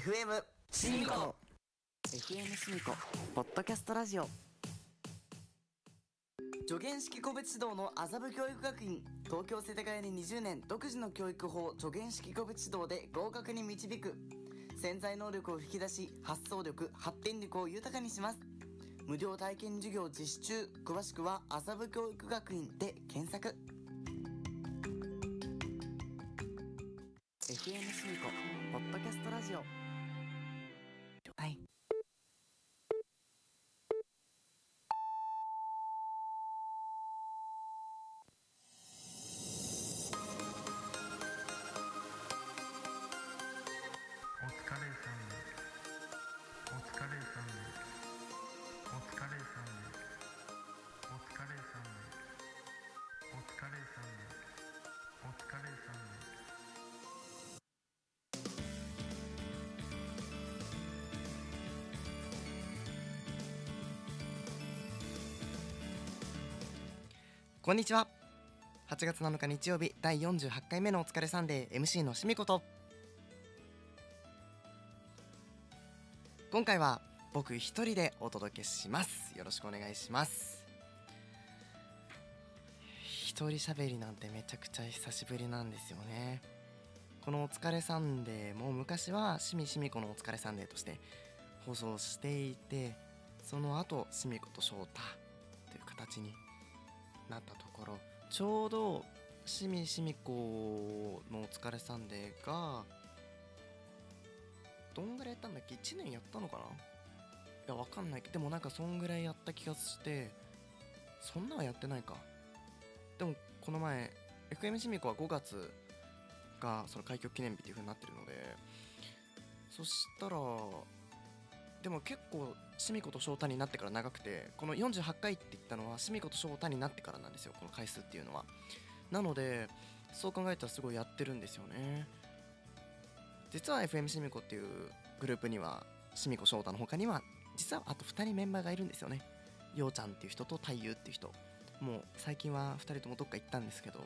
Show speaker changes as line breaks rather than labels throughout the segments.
FM シミコ。
FM シミコ。ポッドキャストラジオ。
助言式個別指導の麻布教育学院。東京世田谷に20年。独自の教育法。助言式個別指導で合格に導く。潜在能力を引き出し発想力発展力を豊かにします。無料体験授業実施中。詳しくは麻布教育学院で検索。
FM シミコ。ポッドキャストラジオこんにちは。8月7日日曜日第48回目のお疲れサンデー MC のしみこと。今回は僕一人でお届けします。よろしくお願いします。一人喋りなんてめちゃくちゃ久しぶりなんですよね。このお疲れサンデーも昔はしみしみこのお疲れサンデーとして放送していてその後しみこと翔太という形になったところちょうどしみしみこのお疲れサンデーがどんぐらいやったんだっけ？1年やったのかな？いやわかんない。けどでもなんかそんぐらいやった気がしてそんなはやってないか。でもこの前 FM しみこは5月がその開局記念日っていう風になってるのでそしたらでも結構しみこと翔太になってから長くてこの48回って言ったのはしみこと翔太になってからなんですよこの回数っていうのは。なのでそう考えたらすごいやってるんですよね。実は FM しみこっていうグループにはしみこ翔太の他には実はあと2人メンバーがいるんですよね。ようちゃんっていう人と太夫っていう人。もう最近は2人ともどっか行ったんですけど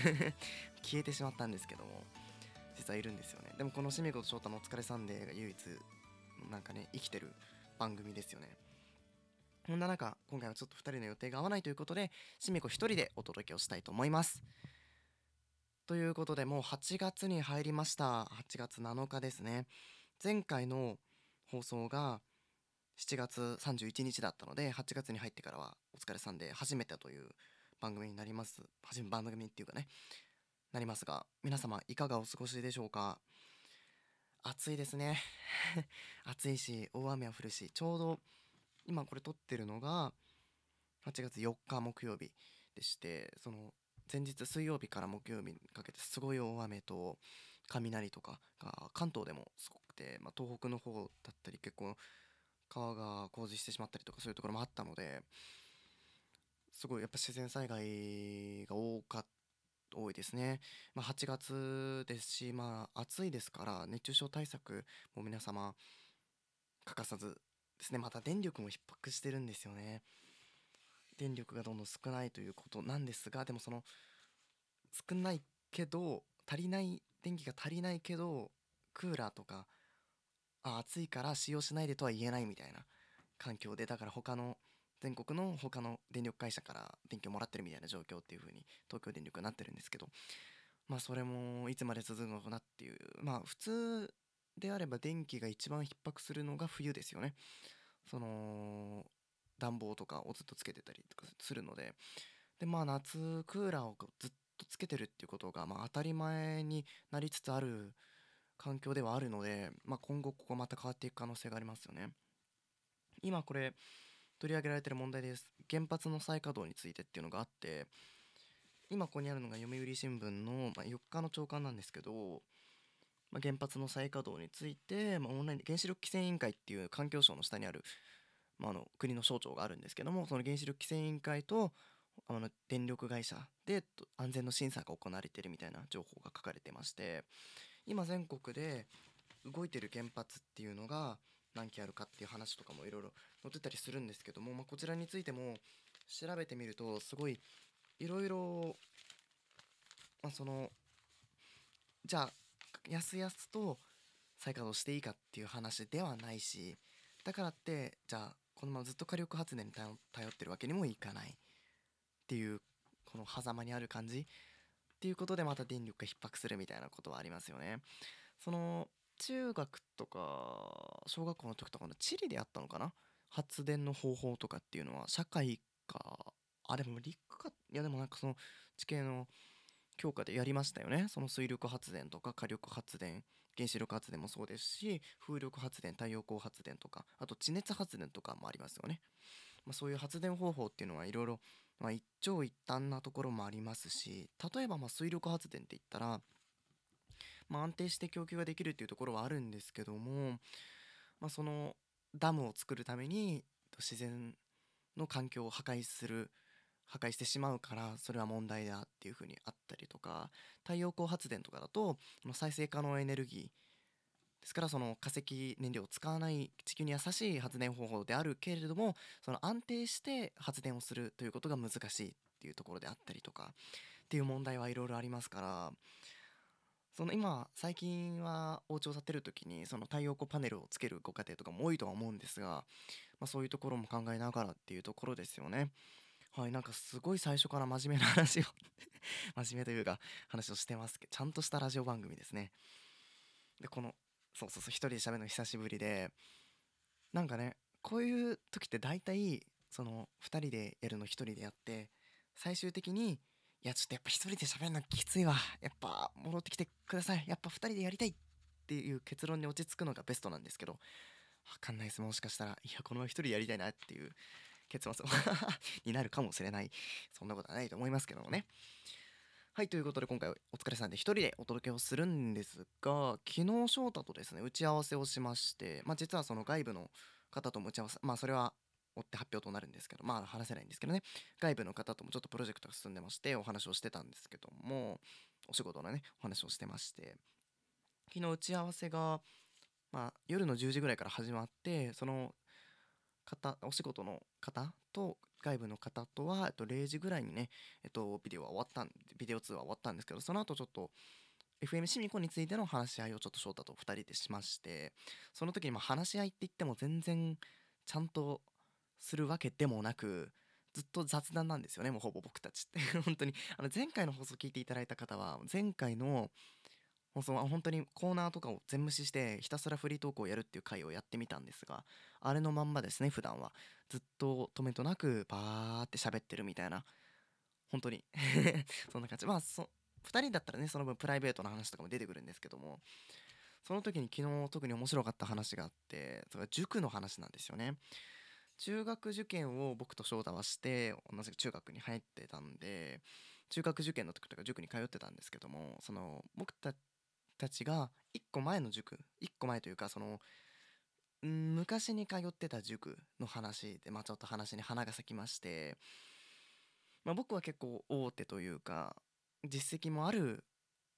消えてしまったんですけども実はいるんですよね。でもこのしみこと翔太のお疲れサンデーが唯一なんかね生きてる番組ですよね。そんな中今回はちょっと2人の予定が合わないということでしみこ1人でお届けをしたいと思います。ということでもう8月に入りました。8月7日ですね。前回の放送が7月31日だったので8月に入ってからはお疲れさんで初めてという番組になります。初め番組っていうかねなりますが皆様いかがお過ごしでしょうか？暑いですね。暑いし大雨は降るしちょうど今これ撮ってるのが8月4日木曜日でしてその前日水曜日から木曜日にかけてすごい大雨と雷とかが関東でもすごくて、まあ、東北の方だったり結構川が洪水してしまったりとかそういうところもあったのですごいやっぱ自然災害が多かっ多いですね、まあ、8月ですしまあ暑いですから熱中症対策も皆様欠かさずですねまた電力も逼迫してるんですよね。電力がどんどん少ないということなんですがでもその少ないけど足りない電気が足りないけどクーラーとかあ暑いから使用しないでとは言えないみたいな環境でだから他の全国の他の電力会社から電気をもらってるみたいな状況っていう風に東京電力になってるんですけどまあそれもいつまで続くのかなっていうまあ普通であれば電気が一番逼迫するのが冬ですよね。その暖房とかをずっとつけてたりとかするので。でまあ夏クーラーをずっとつけてるっていうことがまあ当たり前になりつつある環境ではあるので、まあ、今後ここまた変わっていく可能性がありますよね。今これ取り上げられてる問題です。原発の再稼働についてっていうのがあって今ここにあるのが読売新聞の、ま、4日の朝刊なんですけど、ま、原発の再稼働について、ま、オンラインで原子力規制委員会っていう環境省の下にある、まあ、あの国の省庁があるんですけどもその原子力規制委員会とあの電力会社で安全の審査が行われているみたいな情報が書かれてまして今全国で動いてる原発っていうのが何基あるかっていう話とかもいろいろ載ってたりするんですけども、まあ、こちらについても調べてみるとすごいいろいろまあそのじゃあやすやすと再稼働していいかっていう話ではないしだからってじゃあこのままずっと火力発電に頼頼ってるわけにもいかないっていうこの狭間にある感じっていうことでまた電力が逼迫するみたいなことはありますよね。その中学とか小学校の時とかの地理であったのかな？発電の方法とかっていうのは社会かあでも陸かいやでもなんかその地形の教科でやりましたよね。その水力発電とか火力発電原子力発電もそうですし風力発電太陽光発電とかあと地熱発電とかもありますよね、まあ、そういう発電方法っていうのはいろいろ一長一短なところもありますし例えばま水力発電って言ったら、まあ、安定して供給ができるっていうところはあるんですけども、まあ、そのダムを作るために自然の環境を破壊する破壊してしまうからそれは問題だっていうふうにあったりとか太陽光発電とかだと再生可能エネルギーですからその化石燃料を使わない地球に優しい発電方法であるけれどもその安定して発電をするということが難しいっていうところであったりとかっていう問題はいろいろありますからその今最近はお家を建てる時にその太陽光パネルをつけるご家庭とかも多いとは思うんですが、まあ、そういうところも考えながらっていうところですよね。はいなんかすごい最初から真面目な話を 真面目というか話をしてますけどちゃんとしたラジオ番組ですね。でこのそうそうそう一人で喋るの久しぶりでなんかねこういう時って大体その2人でやるの1人でやって最終的にいやちょっとやっぱ1人で喋るのきついわ。やっぱ戻ってきてください。やっぱ2人でやりたいっていう結論に落ち着くのがベストなんですけど。分かんないです。もしかしたらいやこのまま1人でやりたいなっていう結末 になるかもしれない。そんなことはないと思いますけどもね。はいということで今回お疲れさんで一人でお届けをするんですが昨日翔太とですね打ち合わせをしましてまあ実はその外部の方とも打ち合わせまあそれは追って発表となるんですけどまあ話せないんですけどね。外部の方ともちょっとプロジェクトが進んでましてお話をしてたんですけどもお仕事のねお話をしてまして。昨日打ち合わせがまあ夜の10時ぐらいから始まってその方お仕事の方と外部の方とは、えっと、0時ぐらいにね、えっと、ビデオは終わったんビデオ通話終わったんですけどその後ちょっと FM シミコについての話し合いをちょっと翔太と2人でしまして。その時にま話し合いって言っても全然ちゃんとするわけでもなくずっと雑談なんですよねもうほぼ僕たちって。本当に。あの前回の放送聞いていただいた方は前回の放送は本当にコーナーとかを全無視してひたすらフリートークをやるっていう回をやってみたんですがあれのまんまですね普段は。ずっと止めとなくバーって喋ってるみたいな。本当に。そんな感じ。まあそ2人だったらねその分プライベートな話とかも出てくるんですけどもその時に昨日特に面白かった話があってそれは塾の話なんですよね。中学受験を僕と翔太はして同じく中学に入ってたんで中学受験の時とか塾に通ってたんですけどもその僕たちが1個前の塾1個前というかその昔に通ってた塾の話で、まあ、ちょっと話に花が咲きまして、まあ、僕は結構大手というか実績もある、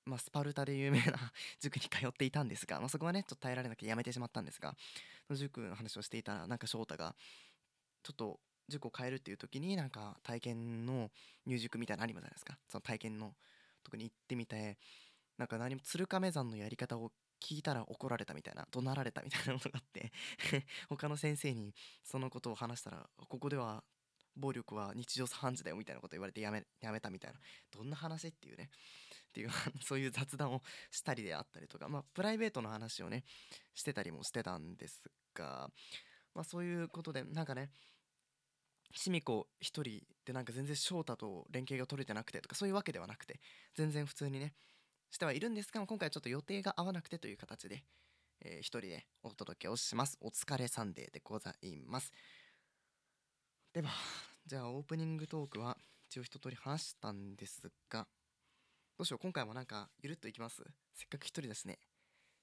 まあ、スパルタで有名な 塾に通っていたんですが、まあ、そこはねちょっと耐えられなくてやめてしまったんですが塾の話をしていたらなんか翔太がちょっと塾を変えるっていう時になんか体験の入塾みたいなのありますじゃないですか。その体験のとこに行ってみてなんか何も鶴亀山のやり方を聞いたら怒られたみたいな怒鳴られたみたいなのがあって 他の先生にそのことを話したらここでは暴力は日常茶飯事だよみたいなこと言われてやめやめたみたいな。どんな話っていうね。っていうそういう雑談をしたりであったりとか。まあプライベートの話をねしてたりもしてたんですがまあそういうことでなんかねシミコ一人でなんか全然翔太と連携が取れてなくてとかそういうわけではなくて全然普通にねしてはいるんですが今回ちょっと予定が合わなくてという形で、えー、一人でお届けをします。お疲れサンデーでございます。ではじゃあオープニングトークは一応一通り話したんですがどうしよう今回もなんかゆるっといきます？せっかく一人だしね。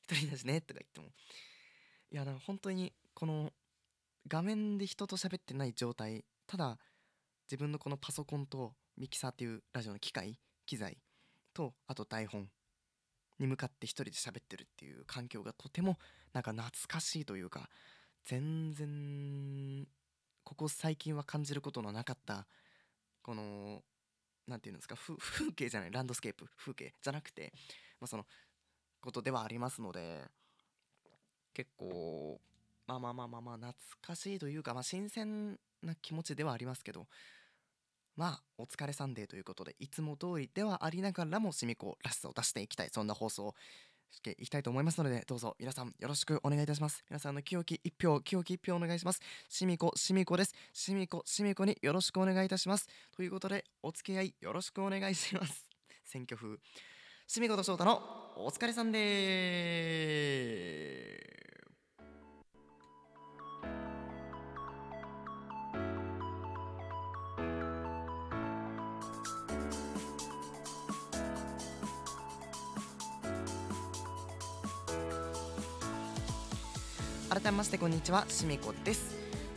一人だしねとか言っても。いやなんか本当にこの画面で人と喋ってない状態ただ自分のこのパソコンとミキサーっていうラジオの機械機材とあと台本。に向かって一人で喋ってるっていう環境がとてもなんか懐かしいというか全然ここ最近は感じることのなかったこの何て言うんですか風景じゃないランドスケープ風景じゃなくて、まあ、そのことではありますので結構まあまあまあまあまあ懐かしいというか、まあ、新鮮な気持ちではありますけどまあお疲れサンデーということでいつも通りではありながらもしみこらしさを出していきたいそんな放送をしていきたいと思いますのでどうぞ皆さんよろしくお願いいたします。皆さんの清き一票清き一票お願いします。しみこしみこです。しみこしみこによろしくお願いいたします。ということでお付き合いよろしくお願いします。選挙風。しみこと翔太のお疲れさんでー改めましてこんにちはしみこです。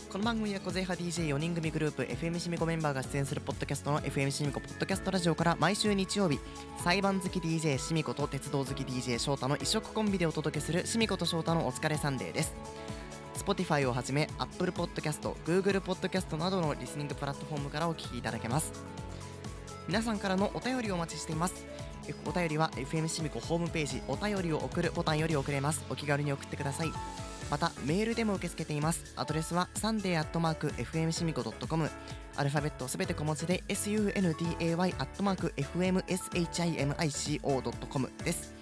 この番組は小勢派 DJ4 人組グループ FM しみこメンバーが出演するポッドキャストの FM しみこポッドキャストラジオから毎週日曜日裁判好き DJ しみこと鉄道好き DJ 翔太の異色コンビでお届けするしみこと翔太のお疲れサンデーです。Spotify をはじめ Apple Podcast、Google Podcast などのリスニングプラットフォームからお聞きいただけます。皆さんからのお便りをお待ちしています。お便りは FM しみこホームページお便りを送るボタンより送れます。お気軽に送ってください。またメールでも受け付けています。アドレスはサンデーアットマーク FM シミコ .com アルファベットすべて小文字で sunday アットマーク FMSHIMICO.com です。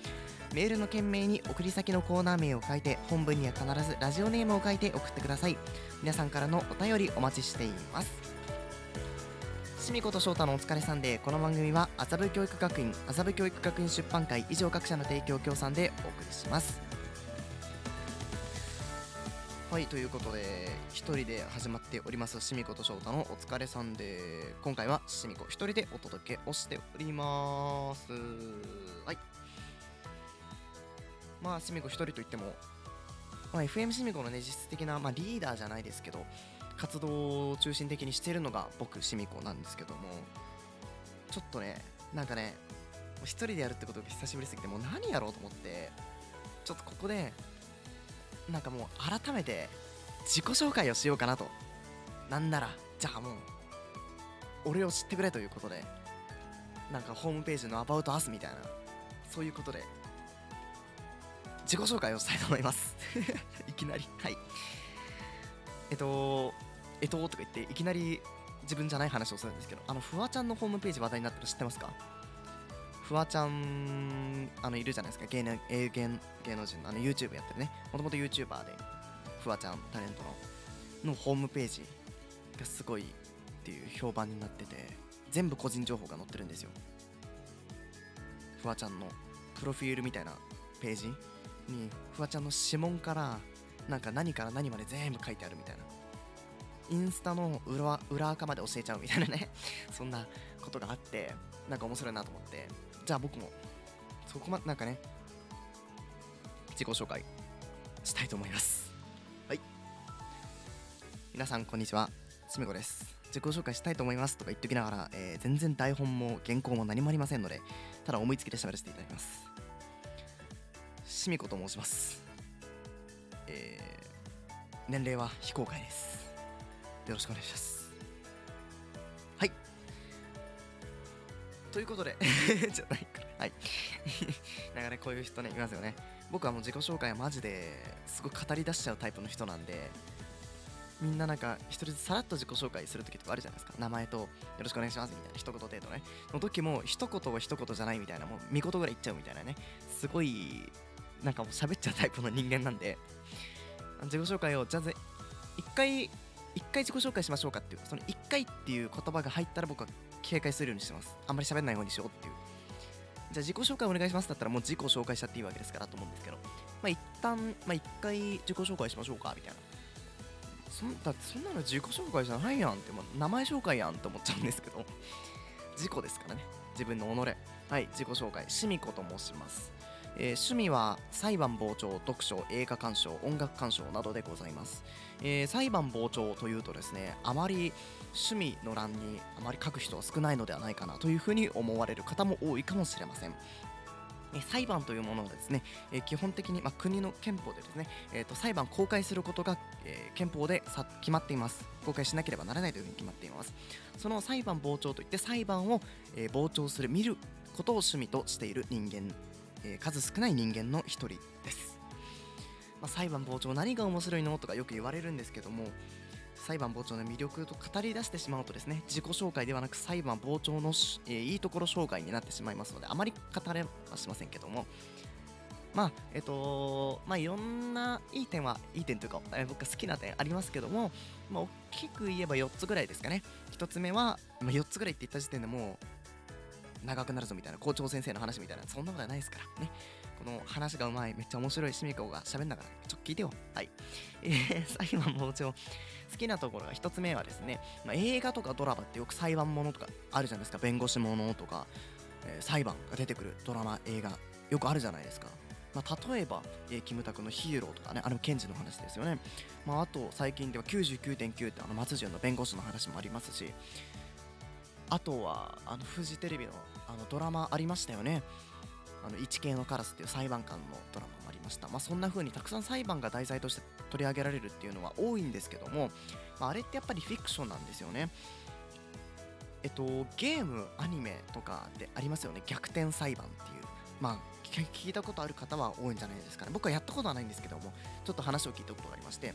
メールの件名に送り先のコーナー名を書いて本文には必ずラジオネームを書いて送ってください。皆さんからのお便りお待ちしています。しみこと翔太のお疲れサンデーこの番組は麻布教育学院麻布教育学院出版会以上各社の提供協賛でお送りします。はいということで一人で始まっておりますしみこと翔太のお疲れさんで今回はしみこ一人でお届けをしております。はい。まあしみこ一人といっても、まあ、FM しみこのね実質的な、まあ、リーダーじゃないですけど活動を中心的にしてるのが僕しみこなんですけどもちょっとねなんかね一人でやるってことが久しぶりすぎてもう何やろうと思ってちょっとここでなんかもう改めて自己紹介をしようかなと。なんならじゃあもう俺を知ってくれということでなんかホームページの「About Us」みたいなそういうことで自己紹介をしたいと思います。いきなり。はい。えっとえっととか言っていきなり自分じゃない話をするんですけどあのフワちゃんのホームページ話題になったら知ってますか？フワちゃんあのいるじゃないですか。芸能芸芸能人のあの YouTube やってるね。もともと YouTuber でフワちゃんタレントののホームページがすごいっていう評判になってて全部個人情報が載ってるんですよ。フワちゃんのプロフィールみたいなページにフワちゃんの指紋からなんか何から何まで全部書いてあるみたいな。インスタの裏裏垢まで教えちゃうみたいなね。そんなことがあってなんか面白いなと思って。じゃあ僕もそこまなんかね自己紹介したいと思います。はい。皆さんこんにちは。しめこです。自己紹介したいと思います。とか言っときながら、えー全然台本も原稿も何もありませんのでただ思いつきで喋らせていただきます。しみこと申します。えー年齢は非公開です。よろしくお願いしますということで じゃないから。はい。なんかねこういう人ねいますよね。僕はもう自己紹介はマジですごい語り出しちゃうタイプの人なんでみんななんか一人ずつさらっと自己紹介する時とかあるじゃないですか。名前とよろしくお願いしますみたいな一言程度ね。の時も一言は一言じゃないみたいなもう見言ぐらい言っちゃうみたいなね。すごいなんかもう喋っちゃうタイプの人間なんで自己紹介をじゃあぜ一回一回自己紹介しましょうかっていうその一回っていう言葉が入ったら僕は警戒するようにしてます。あんまり喋んない方にしようっていう。じゃあ自己紹介お願いします。だったらもう自己紹介しちゃっていいわけですから。と思うんですけどまあ一旦まあ一回自己紹介しましょうかみたいな。そんだってそんなの自己紹介じゃないやんって、もう名前紹介やんって思っちゃうんですけど。自己ですからね。自分の己。はい自己紹介。しみこと申します。えー趣味は裁判傍聴読書映画鑑賞音楽鑑賞などでございます、えー裁判傍聴というとですねあまり趣味の欄にあまり書く人は少ないのではないかなというふうに思われる方も多いかもしれません。裁判というものはですね、え基本的に、まあ、国の憲法でですね、えーと裁判公開することが、え憲法でさ決まっています。公開しなければならないというふうに決まっています。その裁判傍聴といって裁判を、え傍聴する見ることを趣味としている人間え数少ない人間の一人です。まあ、裁判傍聴何が面白いのとかよく言われるんですけども裁判傍聴の魅力と語り出してしまうとですね自己紹介ではなく裁判傍聴の、えーいいところ紹介になってしまいますのであまり語れはしませんけども。まあえっ、とまあいろんないい点はいい点というか、えー僕が好きな点ありますけども、まあ、大きく言えば4つぐらいですかね。1つ目は、まあ、4つぐらいって言った時点でもう長くなるぞみたいな校長先生の話みたいなそんなことはないですからね。この話がうまいめっちゃ面白いしみこが喋んだからちょっと聞いてよ。はい。えー、裁判傍聴。好きなところが1つ目はですね、まあ、映画とかドラマってよく裁判ものとかあるじゃないですか弁護士ものとか、えー裁判が出てくるドラマ映画よくあるじゃないですかまあ、例えば、えーキムタクのヒーローとかね、あれも検事の話ですよね。まあ、あと、最近では99.9ってあの松潤の弁護士の話もありますし、あとは、あの、フジテレビのあのドラマありましたよね。あの、一系のカラスっていう裁判官のドラマもありました。まあ、そんな風にたくさん裁判が題材として取り上げられるっていうのは多いんですけども、まあ、あれってやっぱりフィクションなんですよね。えっと、ゲーム、アニメとかでありますよね。逆転裁判っていう。まあ、聞いたことある方は多いんじゃないですかね。僕はやったことはないんですけども、ちょっと話を聞いたことがありまして、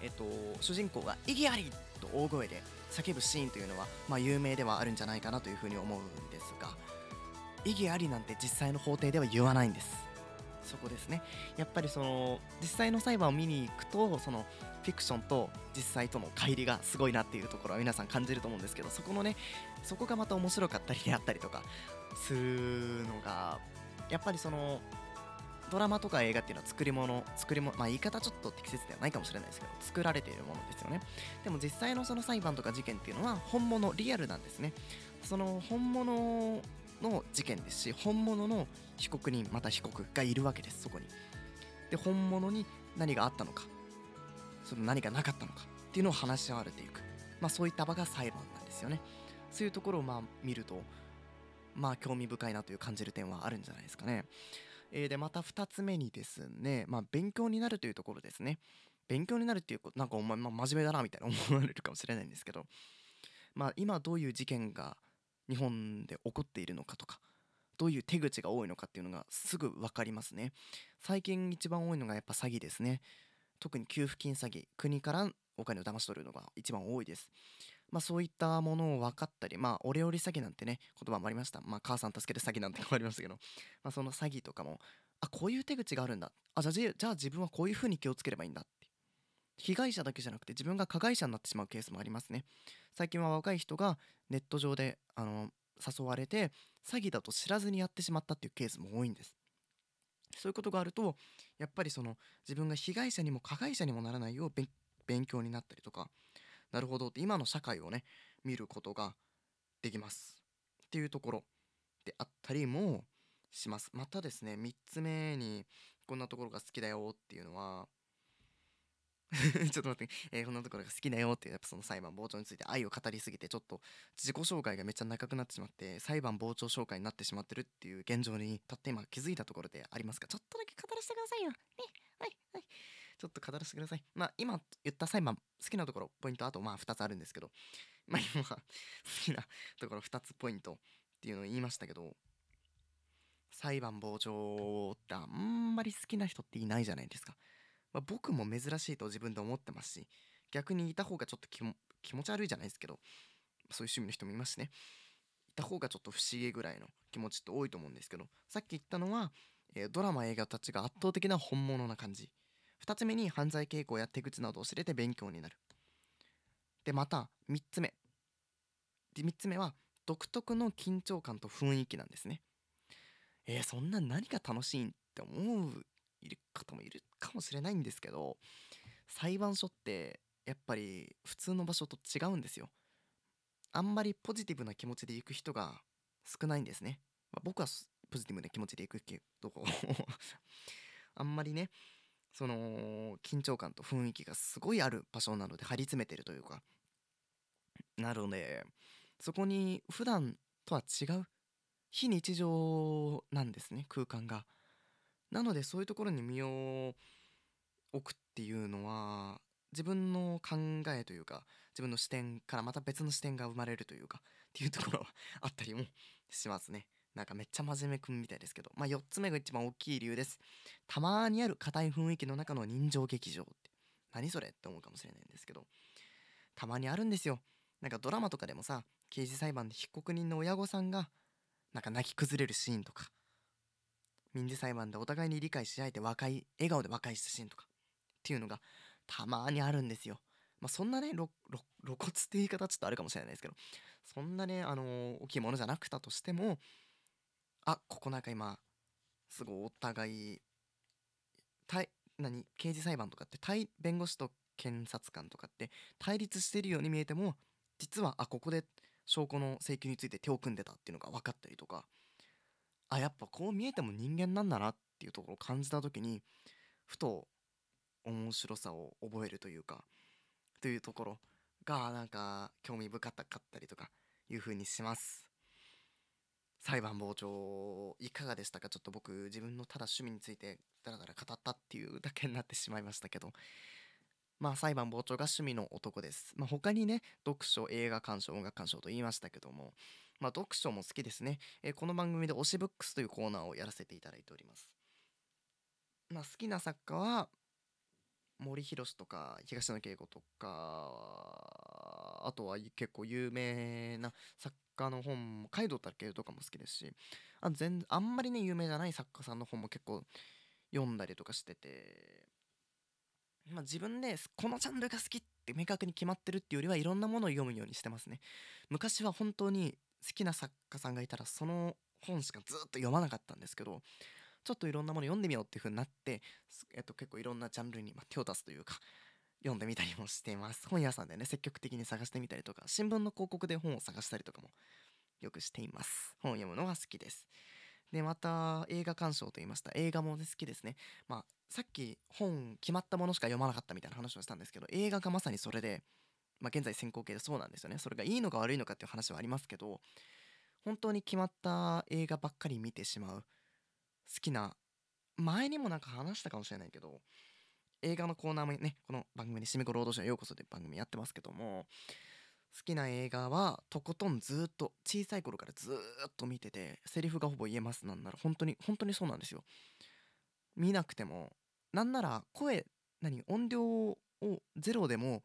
えっと、主人公が「異議あり!」と大声で叫ぶシーンというのは、まあ、有名ではあるんじゃないかなというふうに思うんですが異議ありなんて実際の法廷では言わないんですそこですね。やっぱりその実際の裁判を見に行くとそのフィクションと実際との乖離がすごいなっていうところは皆さん感じると思うんですけどそこのねそこがまた面白かったりであったりとかするのがやっぱりそのドラマとか映画っていうのは作り物作り物まあ言い方ちょっと適切ではないかもしれないですけど作られているものですよね。でも実際のその裁判とか事件っていうのは本物リアルなんですね。その本物の事件ですし本物の被告人また被告がいるわけですそこに。で本物に何があったのかその何がなかったのかっていうのを話し合われていく。まあそういった場が裁判なんですよね。そういうところをまあ見るとまあ興味深いなという感じる点はあるんじゃないですかね。えーでまた2つ目にですね、まあ、勉強になるというところですね。勉強になるっていうこと、なんかお前、まあ、真面目だなみたいな思われるかもしれないんですけど、まあ、今どういう事件が日本で起こっているのかとか、どういう手口が多いのかっていうのがすぐ分かりますね。最近一番多いのがやっぱ詐欺ですね。特に給付金詐欺、国からお金を騙し取るのが一番多いです。まあそういったものを分かったり、まあオレオレ詐欺なんてね、言葉もありました。まあ母さん助ける詐欺なんてのもありましたけど、まあその詐欺とかも、あ、こういう手口があるんだ。あ、じゃあじゃあ自分はこういう風に気をつければいいんだって。被害者だけじゃなくて自分が加害者になってしまうケースもありますね。最近は若い人がネット上であの誘われて詐欺だと知らずにやってしまったっていうケースも多いんです。そういうことがあるとやっぱりその自分が被害者にも加害者にもならないよう勉強になったりとかなるほどって今の社会をね見ることができますっていうところであったりもしますまたですね3つ目にこんなところが好きだよっていうのは ちょっと待って、えーこんなところが好きだよってやっぱその裁判傍聴について愛を語りすぎてちょっと自己紹介がめっちゃ長くなってしまって裁判傍聴紹介になってしまってるっていう現状にたった今気づいたところでありますがちょっとだけ語らせてくださいよ。ね。はい。はい。ちょっと語らせてください。まあ今言った裁判好きなところポイント。あとまあ2つあるんですけどまあ今 好きなところ2つポイントっていうのを言いましたけど裁判傍聴ってあんまり好きな人っていないじゃないですか。まあ、僕も珍しいと自分で思ってますし逆にいた方がちょっと気持ち悪いじゃないですけどそういう趣味の人もいますしね。いた方がちょっと不思議ぐらいの気持ちって多いと思うんですけどさっき言ったのは、えードラマ映画たちが圧倒的な本物な感じ。2つ目に犯罪傾向や手口などを知れて勉強になる。でまた3つ目。で3つ目は独特の緊張感と雰囲気なんですね。えー、そんな何が楽しいんって思ういる方もいるかもしれないんですけど裁判所ってやっぱり普通の場所と違うんですよ。あんまりポジティブな気持ちで行く人が少ないんですね、まあ僕はポジティブな気持ちで行くけど あんまりねその緊張感と雰囲気がすごいある場所なので張り詰めてるというか。なのでそこに普段とは違う非日常なんですね空間が。なのでそういうところに身を置くっていうのは自分の考えというか自分の視点からまた別の視点が生まれるというかっていうところはあったりもしますね。なんかめっちゃ真面目くんみたいですけど、まあ、4つ目が一番大きい理由です。たまにある硬い雰囲気の中の人情劇場って。何それって思うかもしれないんですけど。たまにあるんですよ。なんかドラマとかでもさ刑事裁判で被告人の親御さんがなんか泣き崩れるシーンとか。民事裁判でお互いに理解し合えて和解笑顔で和解したシーンとかっていうのがたまにあるんですよ。まあ、そんなね露骨って言い方ちょっとあるかもしれないですけどそんなね、あのー大きいものじゃなくたとしてもあここなんか今すごいお互い対何刑事裁判とかって対弁護士と検察官とかって対立してるように見えても実はあここで証拠の請求について手を組んでたっていうのが分かったりとかあやっぱこう見えても人間なんだなっていうところを感じた時にふと面白さを覚えるというかというところがなんか興味深かったりとかいう風にします。裁判傍聴いかがでしたか？ちょっと僕自分のただ趣味についてだらだら語ったっていうだけになってしまいましたけど。まあ裁判傍聴が趣味の男です。まあ他にね読書映画鑑賞音楽鑑賞と言いましたけどもまあ読書も好きですね、えーこの番組で推しブックスというコーナーをやらせていただいております。まあ好きな作家は森博とか東野圭吾とかあとは結構有名な作家の本も海道武とかも好きですしあ全あんまりね有名じゃない作家さんの本も結構読んだりとかしてて、まあ、自分でこのジャンルが好きって明確に決まってるっていうよりはいろんなものを読むようにしてますね。昔は本当に好きな作家さんがいたらその本しかずっと読まなかったんですけどちょっといろんなもの読んでみようっていう風になって、えっと、結構いろんなジャンルに、手を出すというか読んでみたりもしています。本屋さんでね積極的に探してみたりとか新聞の広告で本を探したりとかもよくしています。本を読むのが好きです。でまた映画鑑賞と言いました。映画も好きですね。まあさっき本決まったものしか読まなかったみたいな話をしたんですけど映画がまさにそれでまあ現在先行形でそうなんですよね。それがいいのか悪いのかっていう話はありますけど本当に決まった映画ばっかり見てしまう好きな前にもなんか話したかもしれないけど映画のコーナーもねこの番組に「しみこ労働者ようこそ」という番組やってますけども好きな映画はとことんずっと小さい頃からずっと見ててセリフがほぼ言えますなんなら本当に本当にそうなんですよ。見なくてもなんなら声何音量をゼロでも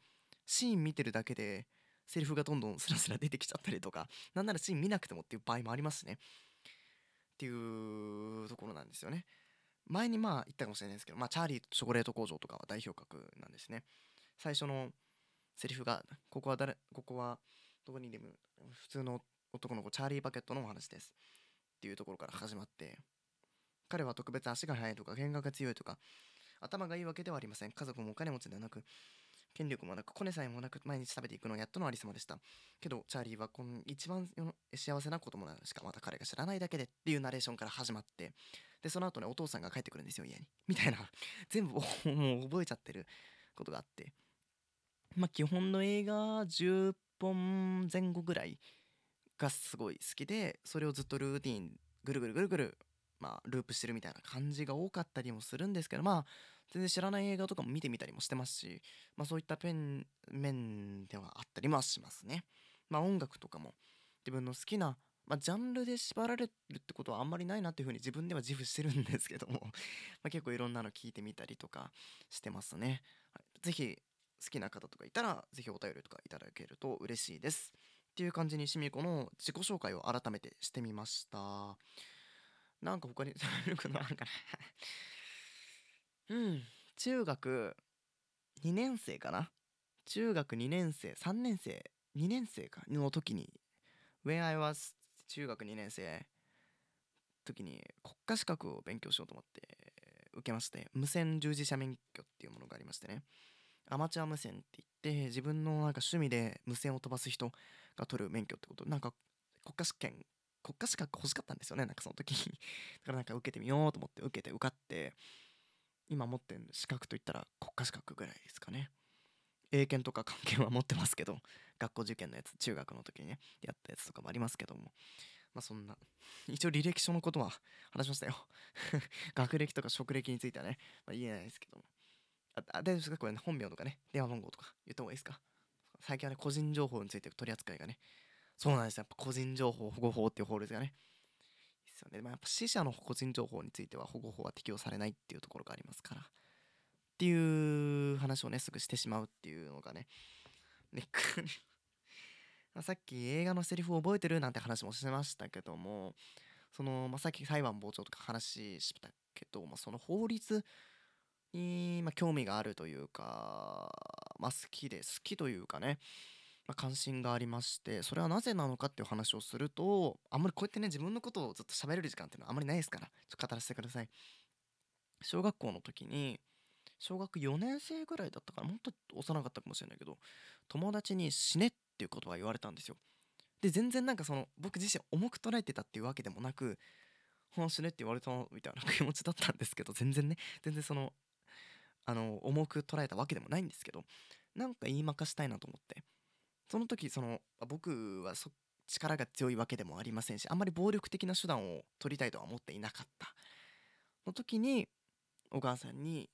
シーン見てるだけでセリフがどんどんスラスラ出てきちゃったりとか なんならシーン見なくてもっていう場合もありますしね。っていうところなんですよね。前にまあ言ったかもしれないですけど、まあ、チャーリーとチョコレート工場とかは代表格なんですね。最初のセリフがここは誰ここはどこにでも普通の男の子チャーリー・バケットのお話です。っていうところから始まって彼は特別足が速いとか喧嘩が強いとか頭がいいわけではありません。家族もお金持ちではなく権力もなくコネさえもなく毎日食べていくのをやっとのありさまでした。けどチャーリーはこの一番幸せな子供なしかまた彼が知らないだけでっていうナレーションから始まってでその後ねお父さんが帰ってくるんですよ家に。みたいな。全部もう覚えちゃってることがあって。まあ基本の映画10本前後ぐらいがすごい好きでそれをずっとルーティンぐるぐるぐるぐるまあループしてるみたいな感じが多かったりもするんですけどまあ全然知らない映画とかも見てみたりもしてますしまあそういったペン面ではあったりもしますねまあ音楽とかも自分の好きなまあ、ジャンルで縛られるってことはあんまりないなっていうふうに自分では自負してるんですけども まあ結構いろんなの聞いてみたりとかしてますね。はい、ぜひ好きな方とかいたらぜひお便りとかいただけると嬉しいです。っていう感じにしみこの自己紹介を改めてしてみました。なんか他に あるかなうん。中学2年生かな。中学2年生3年生2年生かの時に When I was 中学2年生時に国家資格を勉強しようと思って受けまして無線従事者免許っていうものがありましてね。アマチュア無線って言って自分のなんか趣味で無線を飛ばす人が取る免許ってこと。なんか国家試験国家資格欲しかったんですよね。なんかその時に。だからなんか受けてみようと思って受けて受かって今持ってる資格といったら国家資格ぐらいですかね。英検とか関係は持ってますけど 学校受験のやつ中学の時にねやったやつとかもありますけども。まあそんな 一応履歴書のことは話しましたよ。学歴とか職歴についてはね、まあ、言えないですけども。あ大丈夫ですか？これね本名とかね電話番号とか言った方がいいですか？最近はね個人情報について取り扱いがね。そうなんですよ。やっぱ個人情報保護法っていう法律がね。ですよね、まあ、やっぱ死者の個人情報については保護法は適用されないっていうところがありますから。っていう話をねすぐしてしまうっていうのがね ネックに。さっき映画のセリフを覚えてるなんて話もしてましたけどもその、まあ、さっき裁判傍聴とか話したけど、まあ、その法律に、まあ、興味があるというか、まあ、好きで好きというかね、ま、関心がありましてそれはなぜなのかっていう話をするとあんまりこうやってね自分のことをずっと喋れる時間っていうのはあんまりないですからちょっと語らせてください。小学校の時に小学4年生ぐらいだったからもっと幼かったかもしれないけど友達に死ねっていうことは言われたんですよ。で全然なんかその僕自身重く捉えてたっていうわけでもなく「はあ死ね」って言われたみたいな気持ちだったんですけど全然ね全然そのあの重く捉えたわけでもないんですけどなんか言いまかしたいなと思って。その時その僕はそ力が強いわけでもありませんしあんまり暴力的な手段を取りたいとは思っていなかった。の時にお母さんに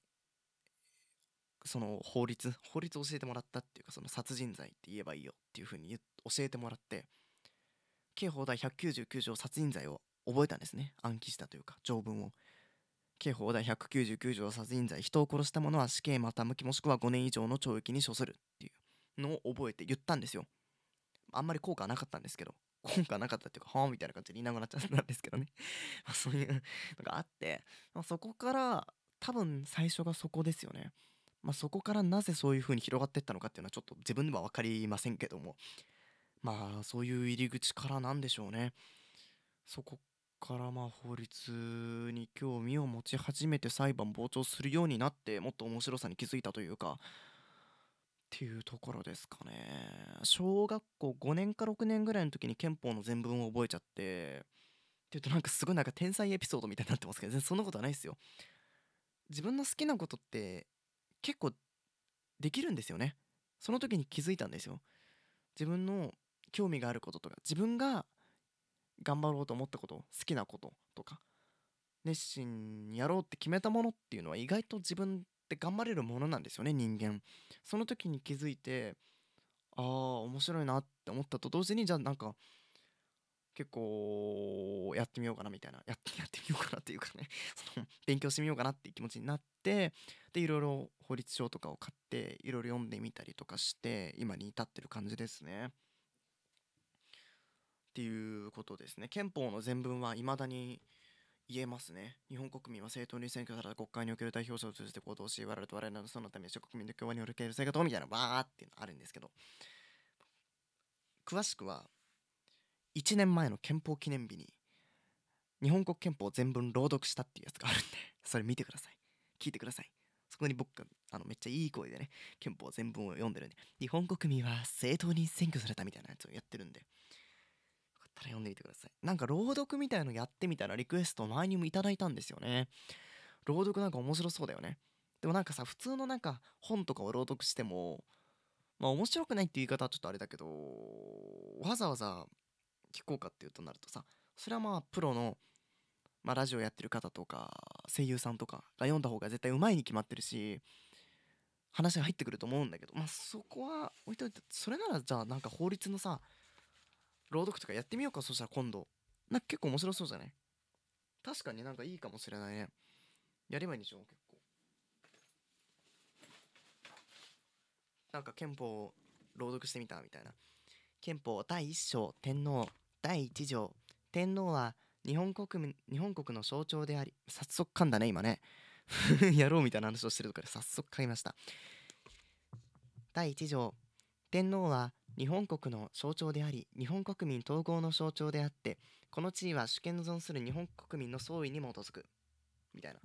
その法律法律を教えてもらったっていうかその殺人罪って言えばいいよっていう風に教えてもらって刑法第199条殺人罪を覚えたんですね。暗記したというか条文を。刑法第199条殺人罪人を殺した者は死刑また無期もしくは5年以上の懲役に処するっていう。のを覚えて言ったんですよ。あんまり効果はなかったんですけど。効果なかったっていうかはあみたいな感じで言いなくなっちゃったんですけどね。そういうのがあって、まあ、そこから多分最初がそこですよね。まあそこからなぜそういう風に広がっていったのかっていうのはちょっと自分では分かりませんけども。まあそういう入り口からなんでしょうね。そこからまあ法律に興味を持ち始めて裁判傍聴するようになってもっと面白さに気づいたというかっていうところですかね。小学校5年か6年ぐらいの時に憲法の全文を覚えちゃってっていうとなんかすごいなんか天才エピソードみたいになってますけど全然そんなことはないですよ。自分の好きなことって結構できるんですよね。その時に気づいたんですよ。自分の興味があることとか自分が頑張ろうと思ったこと好きなこととか熱心にやろうって決めたものっていうのは意外と自分って頑張れるものなんですよね人間その時に気づいてああ面白いなって思ったと同時にじゃあなんか結構やってみようかなみたいなやって やってみようかなっていうかね その勉強してみようかなっていう気持ちになってでいろいろ法律書とかを買っていろいろ読んでみたりとかして今に至ってる感じですね。っていうことですね憲法の全文はいまだに言えますね。日本国民は正当に選挙された国会における代表者を通じて行動し我々と我々のそのために諸国民の共和による経済生活をみたいなバーっていうのあるんですけど詳しくは1年前の憲法記念日に日本国憲法全文朗読したっていうやつがあるんでそれ見てください。聞いてください。そこに僕があのめっちゃいい声でね憲法全文を読んでるんで日本国民は正当に選挙されたみたいなやつをやってるんでったら読んでみてください。なんか朗読みたいのやってみたらリクエストを前にもいただいたんですよね。朗読なんか面白そうだよね。でもなんかさ普通のなんか本とかを朗読してもまあ面白くないって言い方はちょっとあれだけどわざわざ聞こうかっていうとなるとさそれはまあプロの、まあ、ラジオやってる方とか声優さんとかが読んだ方が絶対うまいに決まってるし話が入ってくると思うんだけどまあそこは置いといてそれならじゃあなんか法律のさ朗読とかやってみようかそしたら今度。なんか結構面白そうじゃない？確かになんかいいかもしれないね。やればいいんでしょ結構。なんか憲法を朗読してみたみたいな。憲法第1章天皇。第1条。天皇は日本国民日本国の象徴であり早速噛んだね今ね。やろうみたいな話をしてるところで早速噛みました。第1条。天皇は日本国の象徴であり日本国民統合の象徴であってこの地位は主権の存する日本国民の総意に基づく。みたいな。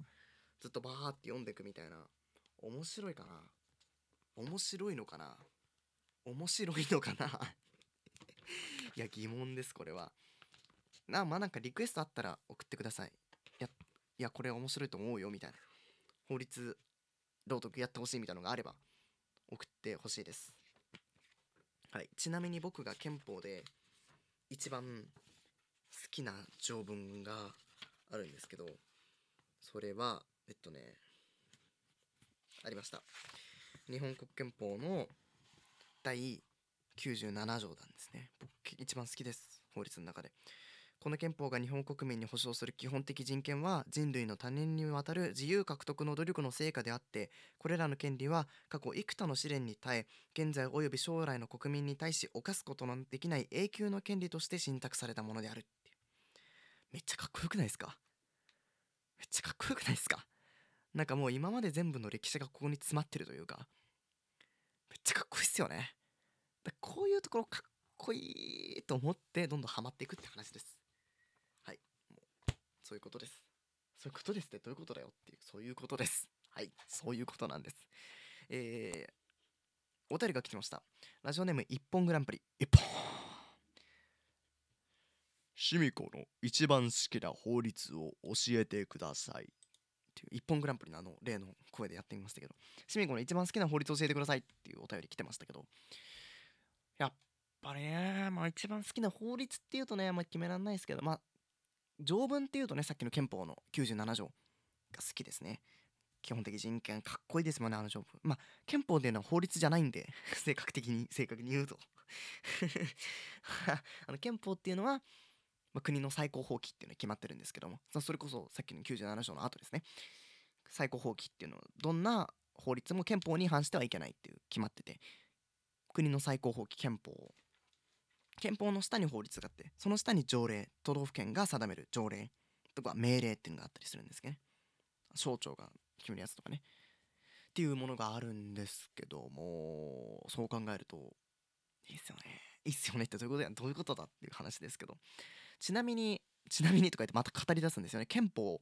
ずっとバーって読んでいくみたいな。面白いかな。面白いのかな。面白いのかな。いや疑問ですこれは。なまあなんかリクエストあったら送ってください。いやいやこれ面白いと思うよみたいな。法律朗読やってほしいみたいなのがあれば送ってほしいです。はい。ちなみに僕が憲法で一番好きな条文があるんですけどそれはえっとねありました。日本国憲法の第97条なんですね。僕一番好きです。法律の中で。この憲法が日本国民に保障する基本的人権は人類の他人にわたる自由獲得の努力の成果であってこれらの権利は過去幾多の試練に耐え現在及び将来の国民に対し犯すことのできない永久の権利として信託されたものであるってめっちゃかっこよくないですか？めっちゃかっこよくないですか？なんかもう今まで全部の歴史がここに詰まってるというか。めっちゃかっこいいっすよね。こういうところかっこいいと思ってどんどんハマっていくって話です。そういうことです。そういうことですってどういうことだよっていうそういうことです。はいそういうことなんです。えー、お便りが来てました。ラジオネーム一本グランプリ。一本。シミコの一番好きな法律を教えてください。っていう一本グランプリのあの例の声でやってみましたけど。シミコの一番好きな法律を教えてくださいっていうお便り来てましたけど。やっぱりねまあ一番好きな法律っていうとねまあ決めらんないですけどまあ条文っていうとねさっきの憲法の97条が好きですね。基本的人権かっこいいですもんねあの条文。まあ憲法っていうのは法律じゃないんで 正確的に正確に言うと。あの憲法っていうのはまあ、国の最高法規っていうのが決まってるんですけどもそれこそさっきの97条の後ですね。最高法規っていうのはどんな法律も憲法に反してはいけないっていう決まってて。国の最高法規憲法憲法の下に法律があってその下に条例都道府県が定める条例とか命令っていうのがあったりするんですけどね。省庁が決めるやつとかね。っていうものがあるんですけどもそう考えるといいっすよね。いいっすよね。ってどういうことやどういうことだっていう話ですけど。ちなみにちなみにとか言ってまた語り出すんですよね。憲法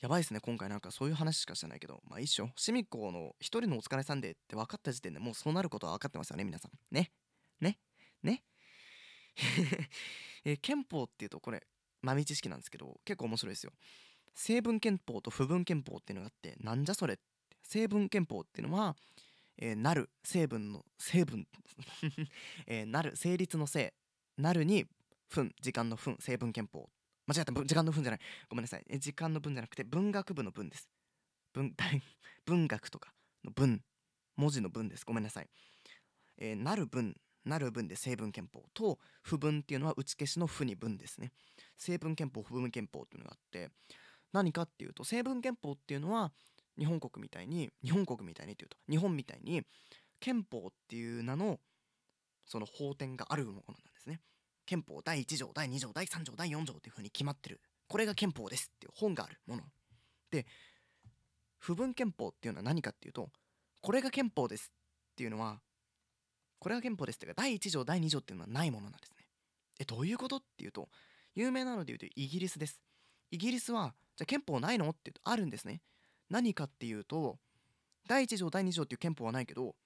やばいですね今回。なんかそういう話しかしてないけど。まあ一緒シミコの一人のお疲れさんでって分かった時点でもうそうなることは分かってますよね皆さん。ね。ね。ね。え憲法っていうとこれ豆知識なんですけど結構面白いですよ。成文憲法と不文憲法っていうのがあってなんじゃそれ成文憲法っていうのは、えーなる成分の成分、えーなる成立の性なるに分時間の分成文憲法。間違った時間の分じゃない。ごめんなさい。え時間の分じゃなくて文学部の文です。文文学とかの文。文字の文です。ごめんなさい、えーなる文。なる文で成文憲法と不文っていうのは打ち消しの不に文ですね。成文憲法不文憲法っていうのがあって何かっていうと成文憲法っていうのは日本国みたいに日本国みたいにっていうと日本みたいに憲法っていう名のその法典があるものなんですね。憲法第1条第2条第3条第4条っていう風に決まってる。これが憲法ですっていう本があるもの。で不文憲法っていうのは何かっていうとこれが憲法ですっていうのはこれが憲法ですっていうか第1条第2条っていうのはないものなんですね。えどういうことっていうと有名なので言うとイギリスです。イギリスはじゃあ憲法ないのってあるんですね。何かっていうと第1条第2条っていう憲法はないけど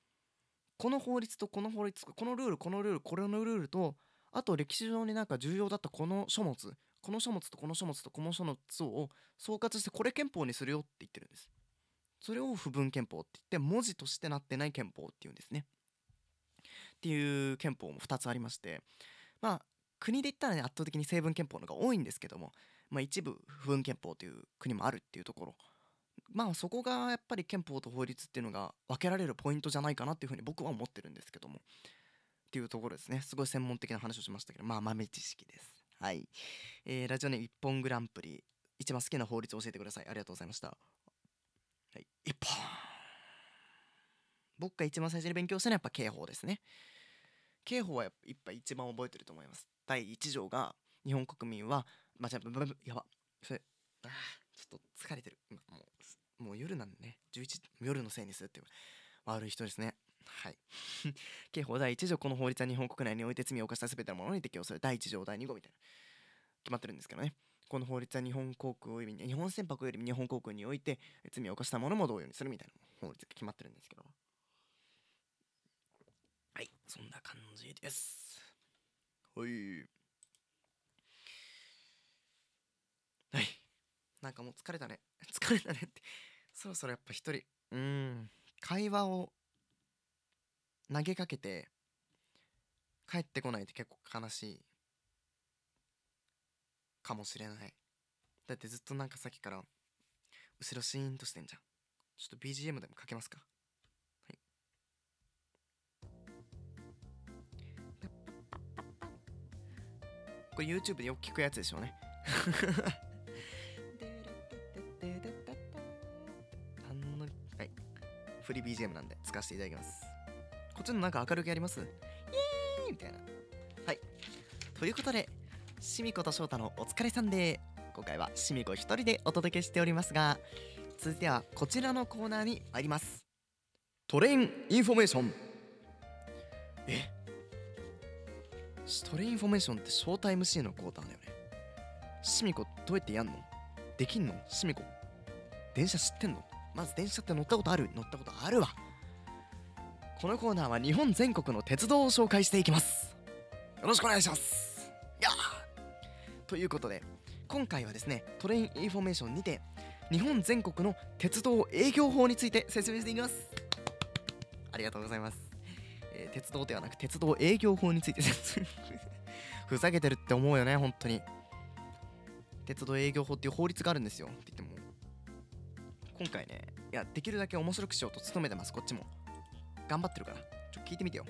この法律とこの法律このルールこのルールこれのルールとあと歴史上になんか重要だったこの書物この書物とこの書物とこの書物を総括してこれ憲法にするよって言ってるんです。それを不文憲法って言って文字としてなってない憲法っていうんですね。っていう憲法も2つありましてまあ国で言ったらね圧倒的に成文憲法の方が多いんですけども、まあ、一部不文憲法という国もあるっていうところ。まあそこがやっぱり憲法と法律っていうのが分けられるポイントじゃないかなっていうふうに僕は思ってるんですけども。っていうところですね。すごい専門的な話をしましたけどまあ豆知識です。はい、えーラジオネーム一本グランプリ。一番好きな法律を教えてください。ありがとうございました。はい。一本。僕が一番最初に勉強したのはやっぱ刑法ですね。刑法はやっぱ一番覚えてると思います。第1条が日本国民はまあ、じゃやばそれあちょっと疲れてる。もうもう夜なんでね。11夜のせいにするっていう。悪い人ですね。はい。刑法第1条この法律は日本国内において罪を犯した全ての者に適用する。第1条第2号みたいな。決まってるんですけどね。この法律は日本航空および日本船舶よび日本航空において罪を犯した者も同様にするみたいな法律が決まってるんですけど。そんな感じです。はい。はい。なんかもう疲れたね。疲れたねって。そろそろやっぱ一人。うーん。会話を投げかけて帰ってこないって結構悲しい。かもしれない。だってずっとなんかさっきから後ろシーンとしてんじゃん。ちょっと BGM でもかけますかこれ YouTube でよく聞くやつでしょうね。あのはい。フリー BGM なんで使わせていただきます。こっちのなんか明るくやります？イエーイみたいな。はい。ということでしみこと翔太のお疲れサンデー今回はしみこ一人でお届けしておりますが続いてはこちらのコーナーに参ります。トレインインフォメーション。え？トレインフォメーションってショータイム MC のコーナーだよね。しみこどうやってやんの？できんの？しみこ電車知ってんの？まず電車って乗ったことある？乗ったことあるわ。このコーナーは日本全国の鉄道を紹介していきます。よろしくお願いします。やということで今回はですねトレインインフォメーションにて日本全国の鉄道営業法について説明していきます。ありがとうございます、鉄道ではなく鉄道営業法について説明ふざけてるって思うよね本当に。鉄道営業法っていう法律があるんですよって言っても今回ねいやできるだけ面白くしようと努めてますこっちも。頑張ってるから。ちょっと聞いてみてよ。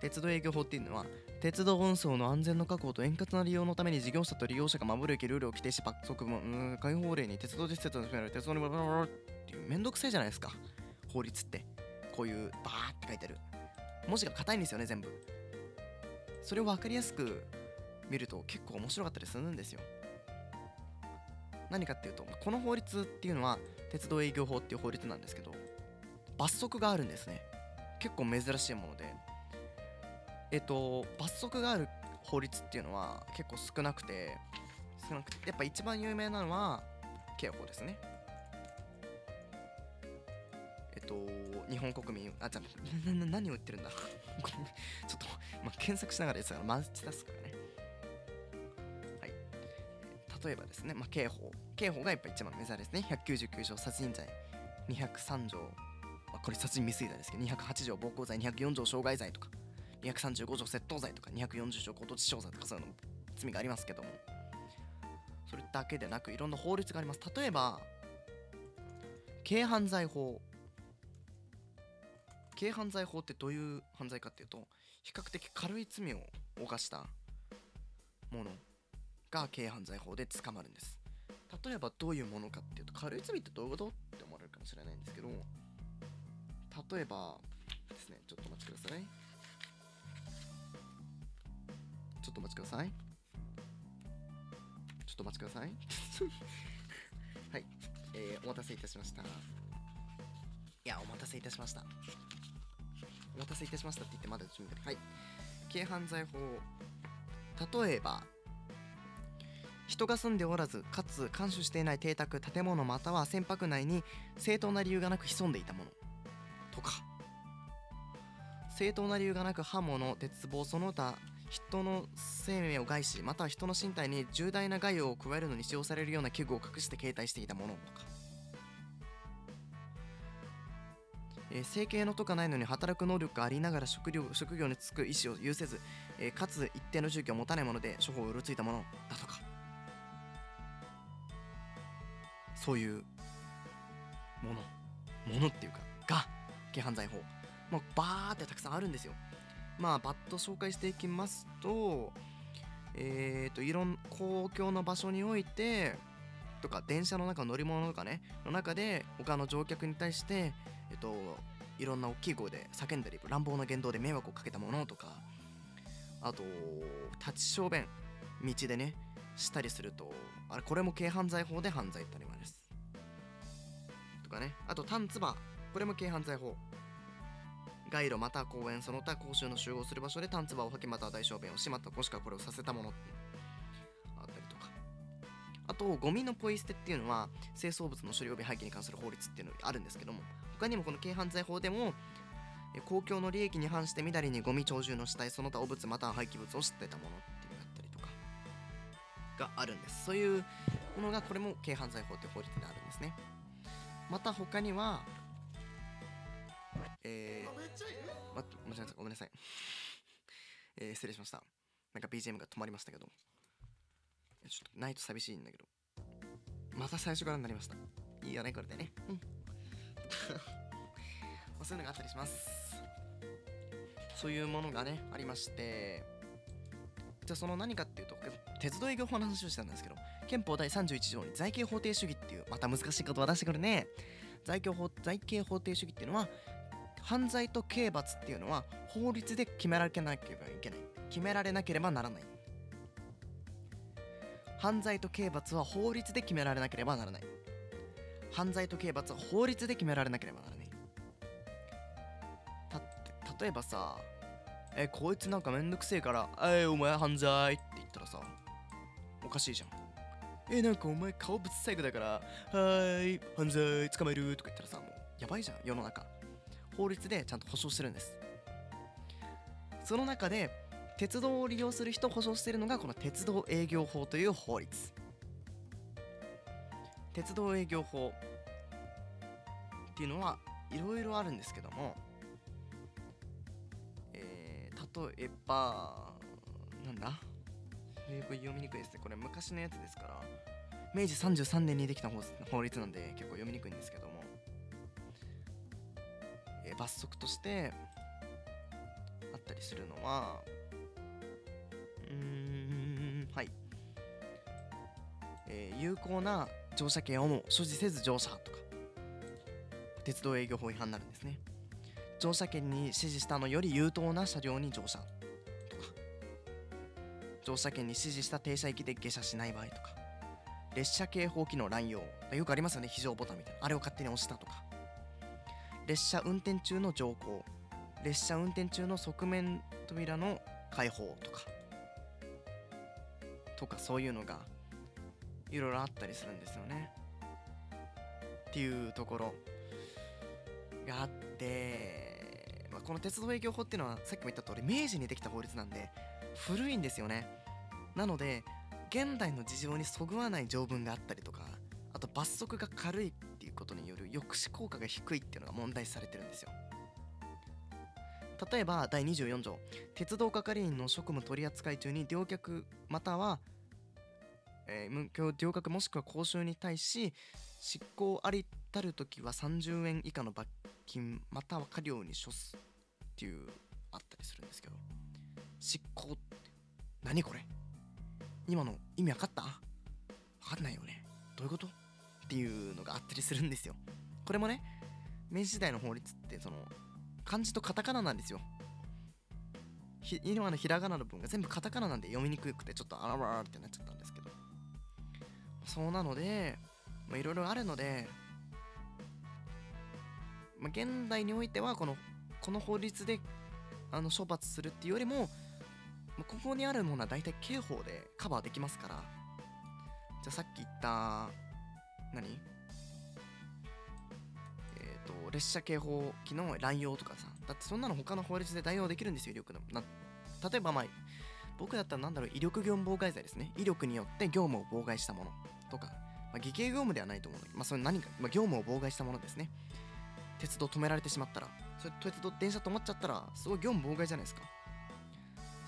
鉄道営業法っていうのは鉄道運送の安全の確保と円滑な利用のために事業者と利用者が守るべきルールを規定し罰則も解放令に鉄道施設の鉄道にブラブラブラっていうめんどくさいじゃないですか法律ってこういうバーって書いてある文字が硬いんですよね全部。それを分かりやすく見ると結構面白かったりするんですよ。何かっていうとこの法律っていうのは鉄道営業法っていう法律なんですけど罰則があるんですね。結構珍しいもので。えっと罰則がある法律っていうのは結構少なくて少なくてやっぱ一番有名なのは刑法ですね。えっと日本国民あじゃあなな何を言ってるんだ？ちょっと、まあ、検索しながらやつからマルチタスクがね。はい。例えばですね、まあ、刑法。刑法がやっぱ一番目指ですね。199条殺人罪。203条、まあ、これ殺人未遂罪ですけど208条暴行罪。204条傷害罪とか。235条窃盗罪とか。240条強盗致傷罪とかそういうの罪がありますけども。それだけでなくいろんな法律があります。例えば軽犯罪法。軽犯罪法ってどういう犯罪かっていうと比較的軽い罪を犯したものが軽犯罪法で捕まるんです。例えばどういうものかっていうと軽い罪ってどういうことって思われるかもしれないんですけど例えばですねちょっとお待ちください。ちょっとお待ちください。ちょっとお待ちください。はい、えー、お待たせいたしました。いやお待たせいたしました。お待たせいたしましたって言ってまだ準備はい。軽犯罪法。例えば人が住んでおらずかつ監視していない邸宅建物または船舶内に正当な理由がなく潜んでいたもの。とか。正当な理由がなく刃物鉄棒その他人の生命を害しまたは人の身体に重大な害を加えるのに使用されるような器具を隠して携帯していたもの。とか。えー生計のとかないのに働く能力がありながら職業職業に就く意思を有せず、えーかつ一定の住居を持たないもので処方をうろついたものだとか。そういうもの。ものっていうかが軽犯罪法。もうバーってたくさんあるんですよ。まあバッと紹介していきますとえー、といろん公共の場所においてとか電車の中乗り物とかねの中で他の乗客に対してえっといろんな大きい声で叫んだり乱暴な言動で迷惑をかけたものとかあと立ち小便道でねしたりするとあれこれも軽犯罪法で犯罪ってあります。とかね。あと単唾これも軽犯罪法。街路または公園その他公衆の集合する場所で単唾を吐きまたは大小便をしまったもしくはこれをさせたものあったりとか。あとゴミのポイ捨てっていうのは清掃物の処理及び廃棄に関する法律っていうのがあるんですけども他にもこの軽犯罪法でもえ公共の利益に反してみだりにゴミ鳥獣の死体その他汚物または廃棄物を捨てたものっていうのがあったりとかがあるんです。そういうものがこれも軽犯罪法という法律であるんですね。また他にはえー、待ってごめんなさいごめんなさい。えー、失礼しました。なんか BGM が止まりましたけど。ちょっとないと寂しいんだけど。また最初からになりました。いいよねこれでね。うん。まあ そういうのがあったりします。そういうものがねありましてじゃあその何かっていうと鉄道営業法の話をしたんですけど憲法第31条に財形法定主義っていうまた難しいことを出してくるね。財形法財形法定主義っていうのは犯罪と刑罰っていうのは法律で決められなければいけない。決められなければならない。犯罪と刑罰は法律で決められなければならない。犯罪と刑罰は法律で決められなければならない。例えばさえこいつなんかめんどくせえから「えお前犯罪」って言ったらさおかしいじゃん。えなんかお前顔ぶつ細工だから「はーい犯罪捕まえる」とか言ったらさもうやばいじゃん世の中。法律でちゃんと保障してるんです。その中で鉄道を利用する人を保障しているのがこの鉄道営業法という法律。鉄道営業法。っていうのはいろいろあるんですけどもえー、例えばなんだ？えーこれ読みにくいですね。これ昔のやつですから明治33年にできた法法律なんで結構読みにくいんですけども、えー罰則としてあったりするのはうんはい、えー有効な乗車券をも所持せず乗車とか鉄道営業法違反になるんですね。乗車券に指示したのより優等な車両に乗車とか乗車券に指示した停車駅で下車しない場合とか列車警報機能乱用よくありますよね非常ボタンみたいなあれを勝手に押したとか。列車運転中の乗降列車運転中の側面扉の開放とかとかそういうのがいろいろあったりするんですよね。っていうところがあって、まあ、この鉄道営業法っていうのはさっきも言った通り明治にできた法律なんで古いんですよね。なので現代の事情にそぐわない条文があったりとかあと罰則が軽いっていうことによる抑止効果が低いっていうのが問題視されてるんですよ。例えば第24条鉄道係員の職務取扱い中に乗客または、えー無許乗客もしくは講習に対し執行ありたる時は30円以下の罰金または過料に処すっていうあったりするんですけど。執行って何これ？今の意味わかった？わかんないよね。どういうこと？っていうのがあったりするんですよ。これもね明治時代の法律ってその漢字とカタカナなんですよ。ひ今のひらがなの文が全部カタカナなんで読みにくくてちょっとあらららってなっちゃったんで。そうなのでいろいろあるので、まあ、現代においてはこのこの法律であの処罰するっていうよりもまここにあるものは大体刑法でカバーできますから。じゃあさっき言った何？えっ、と列車警報機の乱用とかさだってそんなの他の法律で代用できるんですよ威力の。な例えばまあ僕だったらなんだろう威力業務妨害罪ですね。威力によって業務を妨害したもの。とか、まあ、偽計業務ではないと思うんだけど、まあ、それ何か、まあ、業務を妨害したものですね。鉄道止められてしまったら。それ鉄道電車止まっちゃったらすごい業務妨害じゃないですか。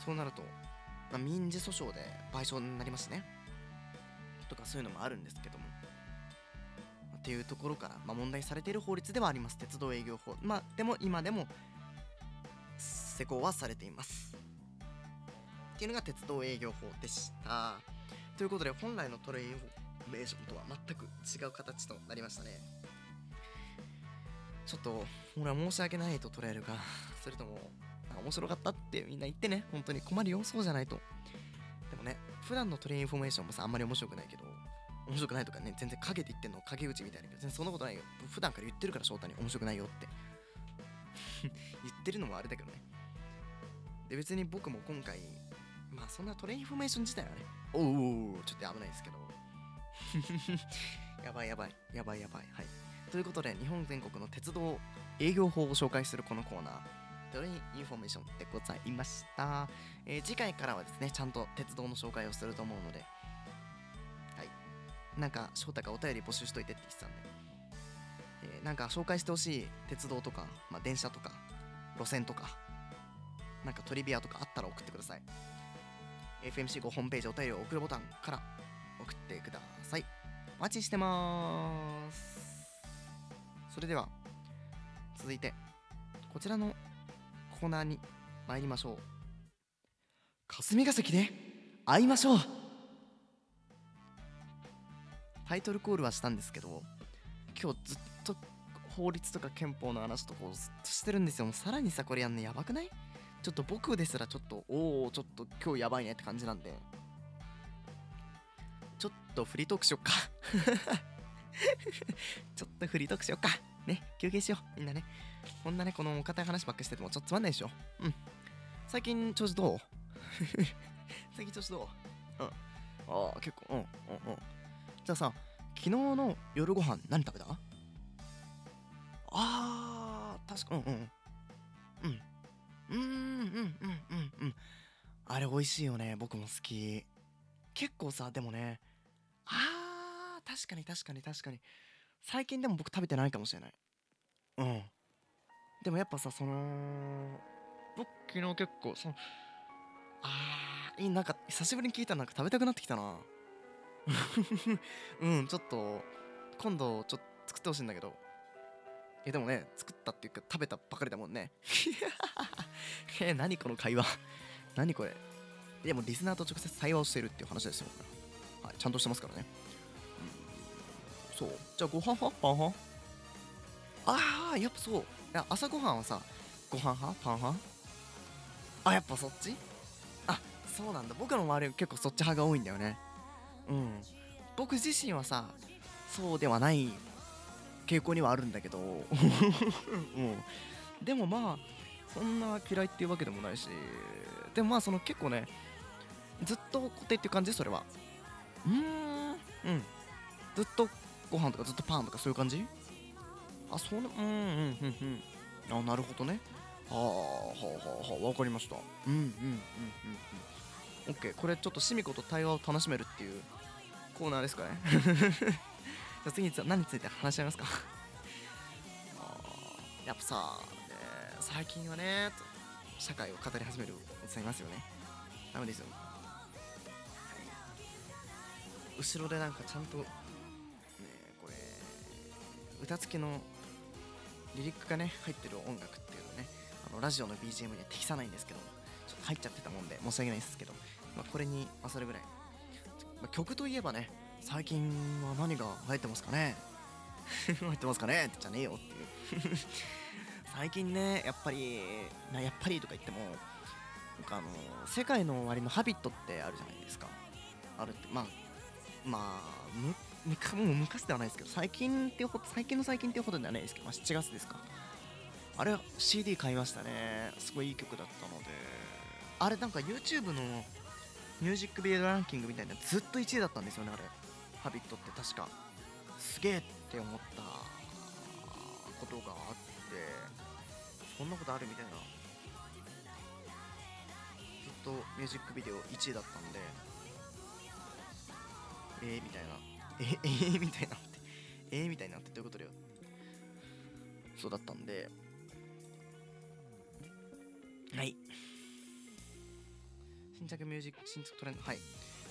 そうなると、まあ、民事訴訟で賠償になりますね。とかそういうのもあるんですけども。っていうところから、まあ、問題されている法律ではあります。鉄道営業法。まあでも今でも施行はされています。っていうのが鉄道営業法でした。ということで本来のトレインフォメーションとは全く違う形となりましたね。ちょっと俺は申し訳ないと捉えるかそれともあ面白かったってみんな言ってね本当に困るよそうじゃないと。でもね普段のトレインフォメーションもさあんまり面白くないけど面白くないとかね全然陰で言ってんの陰口みたいな全然そんなことないよ。普段から言ってるから翔太に面白くないよって。言ってるのもあれだけどね。で別に僕も今回まあそんなトレインフォメーション自体はねおうおうちょっと危ないですけど やばいやばいやばいやばい。はい。ということで日本全国の鉄道営業法を紹介するこのコーナー。トレインインフォメーションでございました、えー次回からはですねちゃんと鉄道の紹介をすると思うので。はい。なんか翔太がお便り募集しといてって言ってたんで、えなんか紹介してほしい鉄道とか、まあ、電車とか路線とかなんかトリビアとかあったら送ってください。FMC5 ホームページお便りを送るボタンから送ってくださいお待ちしてます。それでは続いてこちらのコーナーに参りましょう。霞が関で会いましょう。タイトルコールはしたんですけど今日ずっと法律とか憲法の話とこうずっとしてるんですよ。さらにさこれやんのやばくない？ちょっと僕ですらちょっとおおちょっと今日やばいねって感じなんで。とフリートークしよっか ちょっとフリートークしよっか。ね、休憩しよう。みんなね。こんなね、このお堅い話ばっかしててもちょっとつまんないでしょ。うん。最近調子どう？最近調子どう？うん。ああ、結構、うん、うん、うん。じゃあさ、昨日の夜ご飯何食べた？ああ、確か、うん、うん。うん。うん、うん、うん、うん、うん。あれ美味しいよね。僕も好き。結構さ、でもね、あー確かに確かに確かに。最近でも僕食べてないかもしれない。うん。でもやっぱさその僕昨日結構そのあーいいなんか久しぶりに聞いたらなんか食べたくなってきたな。うんちょっと今度ちょっと作ってほしいんだけど。えでもね作ったっていうか食べたばかりだもんね。え何この会話。何これ。でもリスナーと直接対話をしてるっていう話ですよ、これはい、ちゃんとしてますからね、うん、そう。じゃあご飯派？パン派？ああやっぱそう。いや朝ごはんはさご飯派？パン派？あやっぱそっち？あそうなんだ。僕の周り結構そっち派が多いんだよね。うん。僕自身はさそうではない傾向にはあるんだけど、うん、でもまあそんな嫌いっていうわけでもないし。でもまあその結構ねずっと固定っていう感じ？それは。うん。ずっとご飯とかずっとパンとかそういう感じ？あそうなうんうんうんうん。あなるほどね。はあはあはあはあわかりました。うんうんうんうんうん。オッケー。これちょっとシミコと対話を楽しめるっていうコーナーですかね。じゃあ次に何について話し合いますか？あやっぱさ、ね、最近はね社会を語り始めるおじさんいますよね。ダメですよ。後ろでなんかちゃんとねこれ歌付きのリリックがね入ってる音楽っていうのねあのラジオの BGM には適さないんですけどちょっと入っちゃってたもんで申し訳ないですけど、まあ、これに勝るぐらい、まあ、曲といえばね最近は何が入ってますかね？入ってますかね？ってじゃねえよっていう。最近ねやっぱりなやっぱりとか言ってもなんかあの世界の終わりの「ハビットってあるじゃないですか。あるってまあまあむむもう昔ではないですけど最近ってほ最近の最近っていうほどではないですけど、まあ、7月ですか。あれ CD 買いましたね。すごいいい曲だったので。あれなんか YouTube のミュージックビデオランキングみたいなずっと1位だったんですよねあれ「ハビットって確か。すげえって思ったことがあってそんなことあるみたいな。ずっとミュージックビデオ1位だったんで。えー、みたいな。ええー、みたいなって。えー、みたいなってどういうことだよ。そうだったんで。はい。新着ミュージック新着トレンド。はい。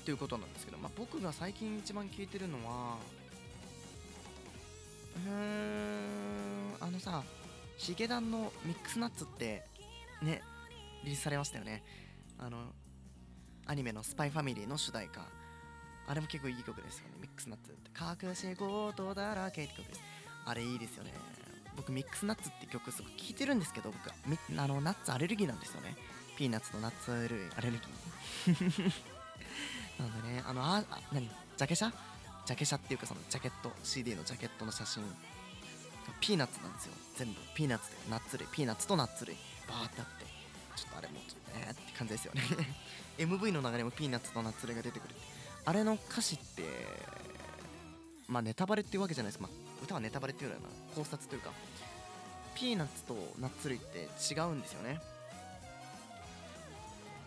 ということなんですけど、まあ、僕が最近一番聴いてるのはうーんあのさヒゲダンのミックスナッツってねリリースされましたよね。あのアニメの「スパイファミリー」の主題歌。あれも結構いい曲ですよね。ミックスナッツって隠し事だらけって曲です。あれいいですよね。僕ミックスナッツって曲すごく聴いてるんですけど僕あのナッツアレルギーなんですよね。ピーナッツとナッツアレルアレルギー。なんでねあのあ何？ジャケ写？ジャケ写っていうかそのジャケット CD のジャケットの写真。ピーナッツなんですよ。全部。ピーナッツでナッツ類。ピーナッツとナッツ類。バーってあって。ちょっとあれもちょっとえって感じですよね。MV の流れもピーナッツとナッツ類が出てくるあれの歌詞ってまあネタバレっていうわけじゃないです。まあ、歌はネタバレっていうような考察というかピーナッツとナッツ類って違うんですよね。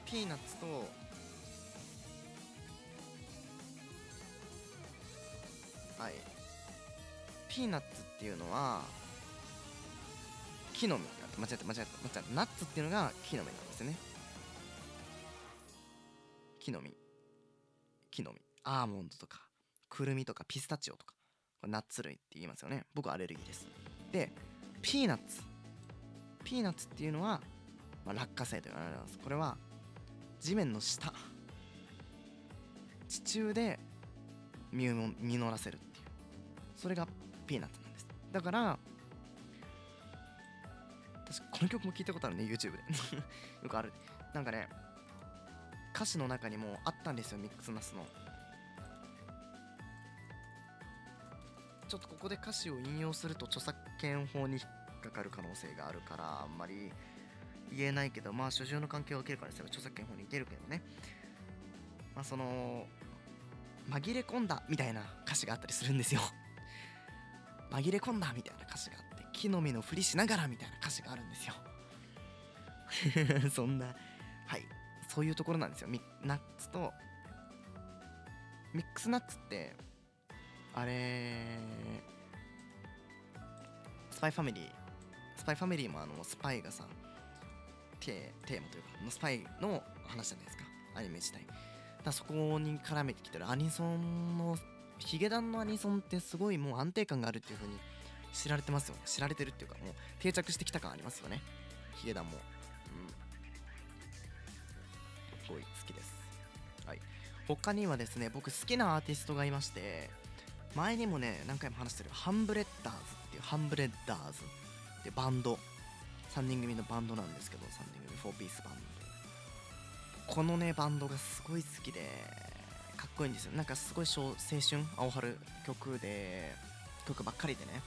ピーナッツとはい。ピーナッツっていうのは木の実間違えた間違えた間違えた。ナッツっていうのが木の実なんですよね。木の実。木の実アーモンドとかくるみとかピスタチオとかこれナッツ類って言いますよね。僕アレルギーです。でピーナッツ。ピーナッツっていうのは、まあ、落花生と言われます。これは地面の下。地中で実を実らせるっていう。それがピーナッツなんです。だから私この曲も聞いたことあるね YouTube で。よくある。なんかね歌詞の中にもあったんですよミックスナッツの。ちょっとここで歌詞を引用すると著作権法に引っかかる可能性があるからあんまり言えないけどまあ所有の関係を受けるからですよ著作権法に出るけどね。まあその紛れ込んだみたいな歌詞があったりするんですよ。紛れ込んだみたいな歌詞があって木の実のふりしながらみたいな歌詞があるんですよ。そんなはい。そういうところなんですよ。ミナッツとミックスナッツってあれスパイファミリースパイファミリーもあのスパイがさテテーマというかのスパイの話じゃないですか。アニメ自体。だそこに絡めてきてるアニソンのヒゲダンのアニソンってすごいもう安定感があるっていう風に知られてますよね。知られてるっていうかもう定着してきた感ありますよね。ヒゲダンも。すごい好きです。はい。他にはですね僕好きなアーティストがいまして前にもね何回も話してるハンブレッダーズっていうハンブレッダーズってバンド。3人組のバンドなんですけど3人組4ピースバンド。このねバンドがすごい好きでかっこいいんですよ。なんかすごい小青春青春曲で曲ばっかりでね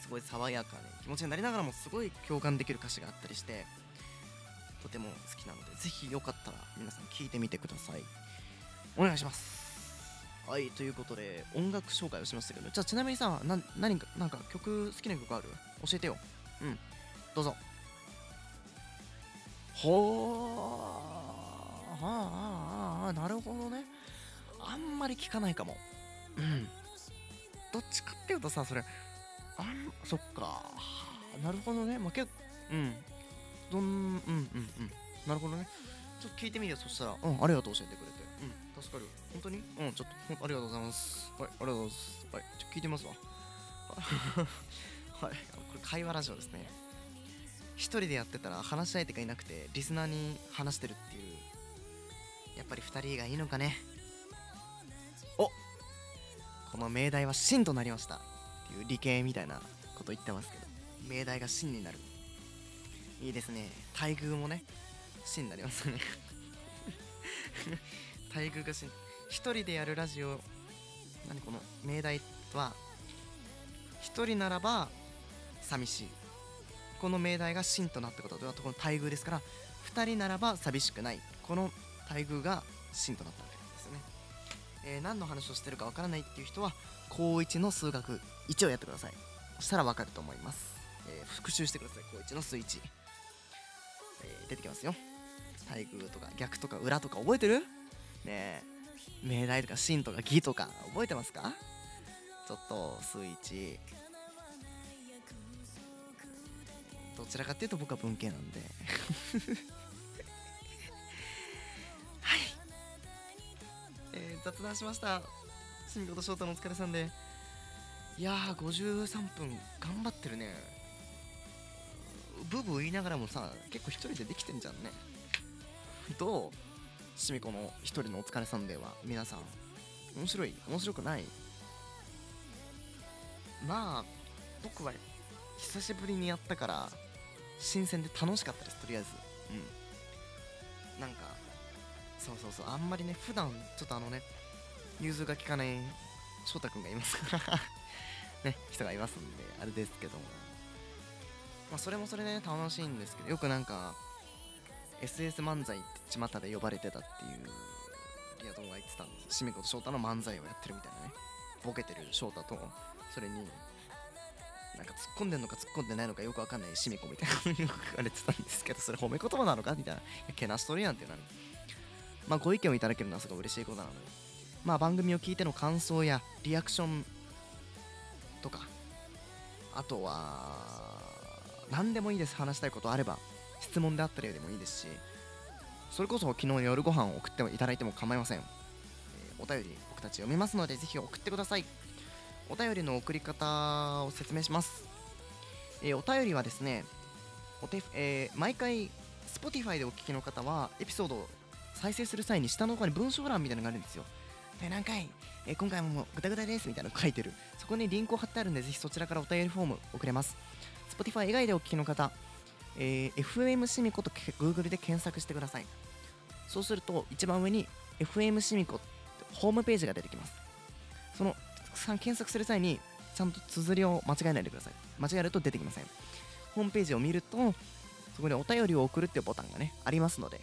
すごい爽やかで気持ちになりながらもすごい共感できる歌詞があったりしてとても好きなのでぜひよかったら皆さん聴いてみてください。お願いします。はいということで音楽紹介をしましたけどじゃあちなみにさな何かなんか曲好きな曲ある？教えてよ。うん。どうぞ。ほー。はあああなるほどね。あんまり聞かないかも。うん。どっちかっていうとさそれあんそっか。なるほどね。まあけうん。どんうんうんうん。なるほどね。ちょっと聞いてみるよそしたら。うんありがとう教えてくれて。うん助かる本当にうんちょっとありがとうございます。はいありがとうございます。はいちょっと聞いてみますわ。はい。これ会話ラジオですね。一人でやってたら話し相手がいなくてリスナーに話してるっていうやっぱり二人がいいのかね。お！この命題は真となりました。っていう理系みたいなこと言ってますけど命題が真になるいいですね。待遇もね真になりますね。待遇が真一人でやるラジオ何この命題は一人ならば寂しい。この命題が真となったことではこの待遇ですから2人ならば寂しくない。この待遇が真となったわけなんですよね、えー何の話をしてるかわからないっていう人は高1の数学1をやってください。そしたらわかると思います、えー復習してください。高1の数1、えー出てきますよ。待遇とか逆とか裏とか覚えてる？ねえ。命題とか真とか義とか覚えてますか？ちょっと数1どちらかっていうと僕は文系なんで。はい、えー雑談しました。すみこと翔太のお疲れさんで。いやー53分頑張ってるね。ブーブ言いながらもさ結構一人でできてんじゃんね。どうしみこの一人のお疲れさんでは皆さん。面白い。面白くない。まあ僕は久しぶりにやったから新鮮で楽しかったですとりあえず。うん。なんかそうそうそう。あんまりね普段ちょっとあのね融通が利かない翔太くんがいますから。ね人がいますんであれですけども。まあそれもそれで、ね、楽しいんですけどよくなんか SS 漫才って巷で呼ばれてたっていうリア友が言ってたんです。しみこと翔太の漫才をやってるみたいなね。ボケてる翔太とそれになんか突っ込んでんのか突っ込んでないのかよくわかんないしみこみたいなのによく言われてたんですけどそれ褒め言葉なのかみたいな。けなしとるやんっていうのはまあご意見をいただけるのはすごい嬉しいことなので。まあ番組を聞いての感想やリアクションとかあとは何でもいいです話したいことあれば質問であったりでもいいですしそれこそ昨日の夜ご飯を送っていただいても構いません、えーお便り僕たち読みますのでぜひ送ってください。お便りの送り方を説明します、えーお便りはですねお手、えー毎回 Spotify でお聞きの方はエピソードを再生する際に下の方に文章欄みたいなのがあるんですよ。第何回、えー今回もグダグダですみたいなの書いてる。そこにリンクを貼ってあるんでぜひそちらからお便りフォーム送れます。Spotify 以外でお聞きの方、えー FM シミコと Google で検索してください。そうすると一番上に FM シミコってホームページが出てきます。そのさ検索する際にちゃんと綴りを間違えないでください。間違えると出てきません。ホームページを見るとそこにお便りを送るっていうボタンがねありますので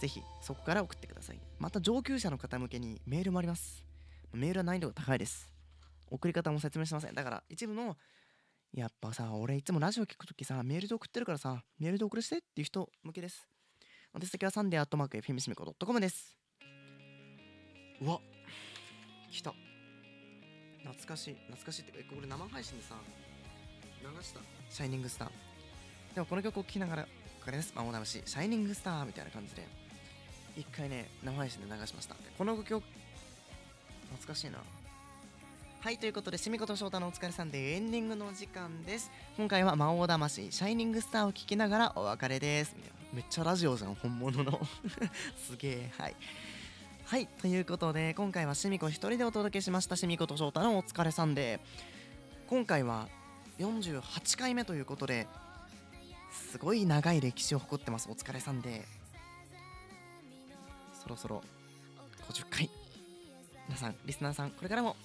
ぜひそこから送ってください。また上級者の方向けにメールもあります。メールは難易度が高いです。送り方も説明しません。だから一部のやっぱさ俺いつもラジオ聞くときさメールで送ってるからさメールで送らせてっていう人向けです。宛先はサンデーアットマーク FM シミコ .com です。うわ来た。懐かしい。懐かしいってかこれ生配信でさ流した。シャイニングスター。でもこの曲を聴きながらこれです。魔王魂シャイニングスターみたいな感じで。一回ね生配信で流しました。でこの曲懐かしいな。はいということでしみこと翔太のお疲れさんでエンディングの時間です。今回は魔王魂シャイニングスターを聴きながらお別れです。めっちゃラジオじゃん本物の。すげえはい。はいということで今回はしみこ一人でお届けしましたしみこと翔太のお疲れさんで。今回は48回目ということですごい長い歴史を誇ってますお疲れさんで。そろそろ50回。皆さんリスナーさんこれからも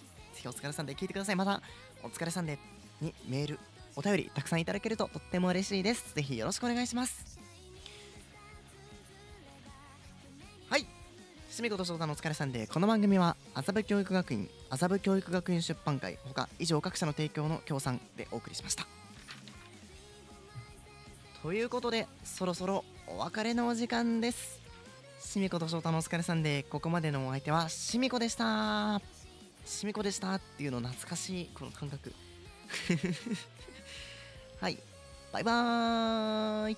ひお疲れさんで聞いてください。またお疲れさんでにメールお便りたくさんいただけるととっても嬉しいです。ぜひよろしくお願いします。はい。すみこと翔太のお疲れさんでこの番組は麻布教育学院麻布教育学院出版会ほか以上各社の提供の協賛でお送りしました。ということでそろそろお別れのお時間です。しみこと翔太のお疲れさんでここまでのお相手はしみこでした。しみこでしたっていうの懐かしいこの感覚。はい。バイバーイ。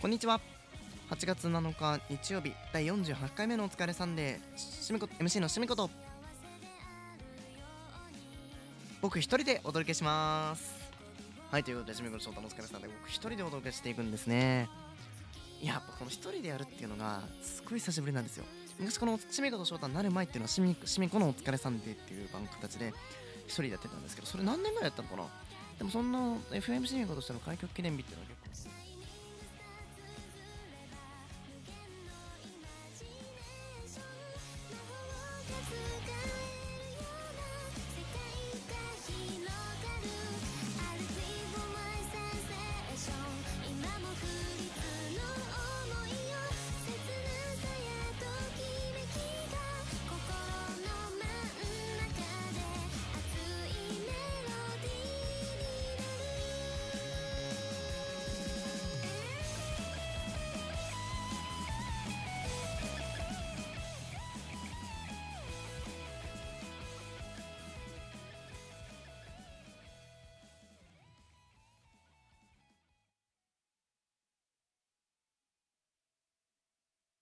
こんにちは。8月7日日曜日第48回目のお疲れさんでしみこ MC のしみこと僕一人でお届けします。はいということでしみこと翔太のお疲れさんで僕一人でお届けしていくんですね。やっぱこの一人でやるっていうのがすごい久しぶりなんですよ。昔このシミコと翔太になる前っていうのはしみしみこのお疲れさんでっていう番形で一人でやってたんですけどそれ何年ぐらいやったのかな？でもそんな FM シミコとしての開局記念日っていうのは結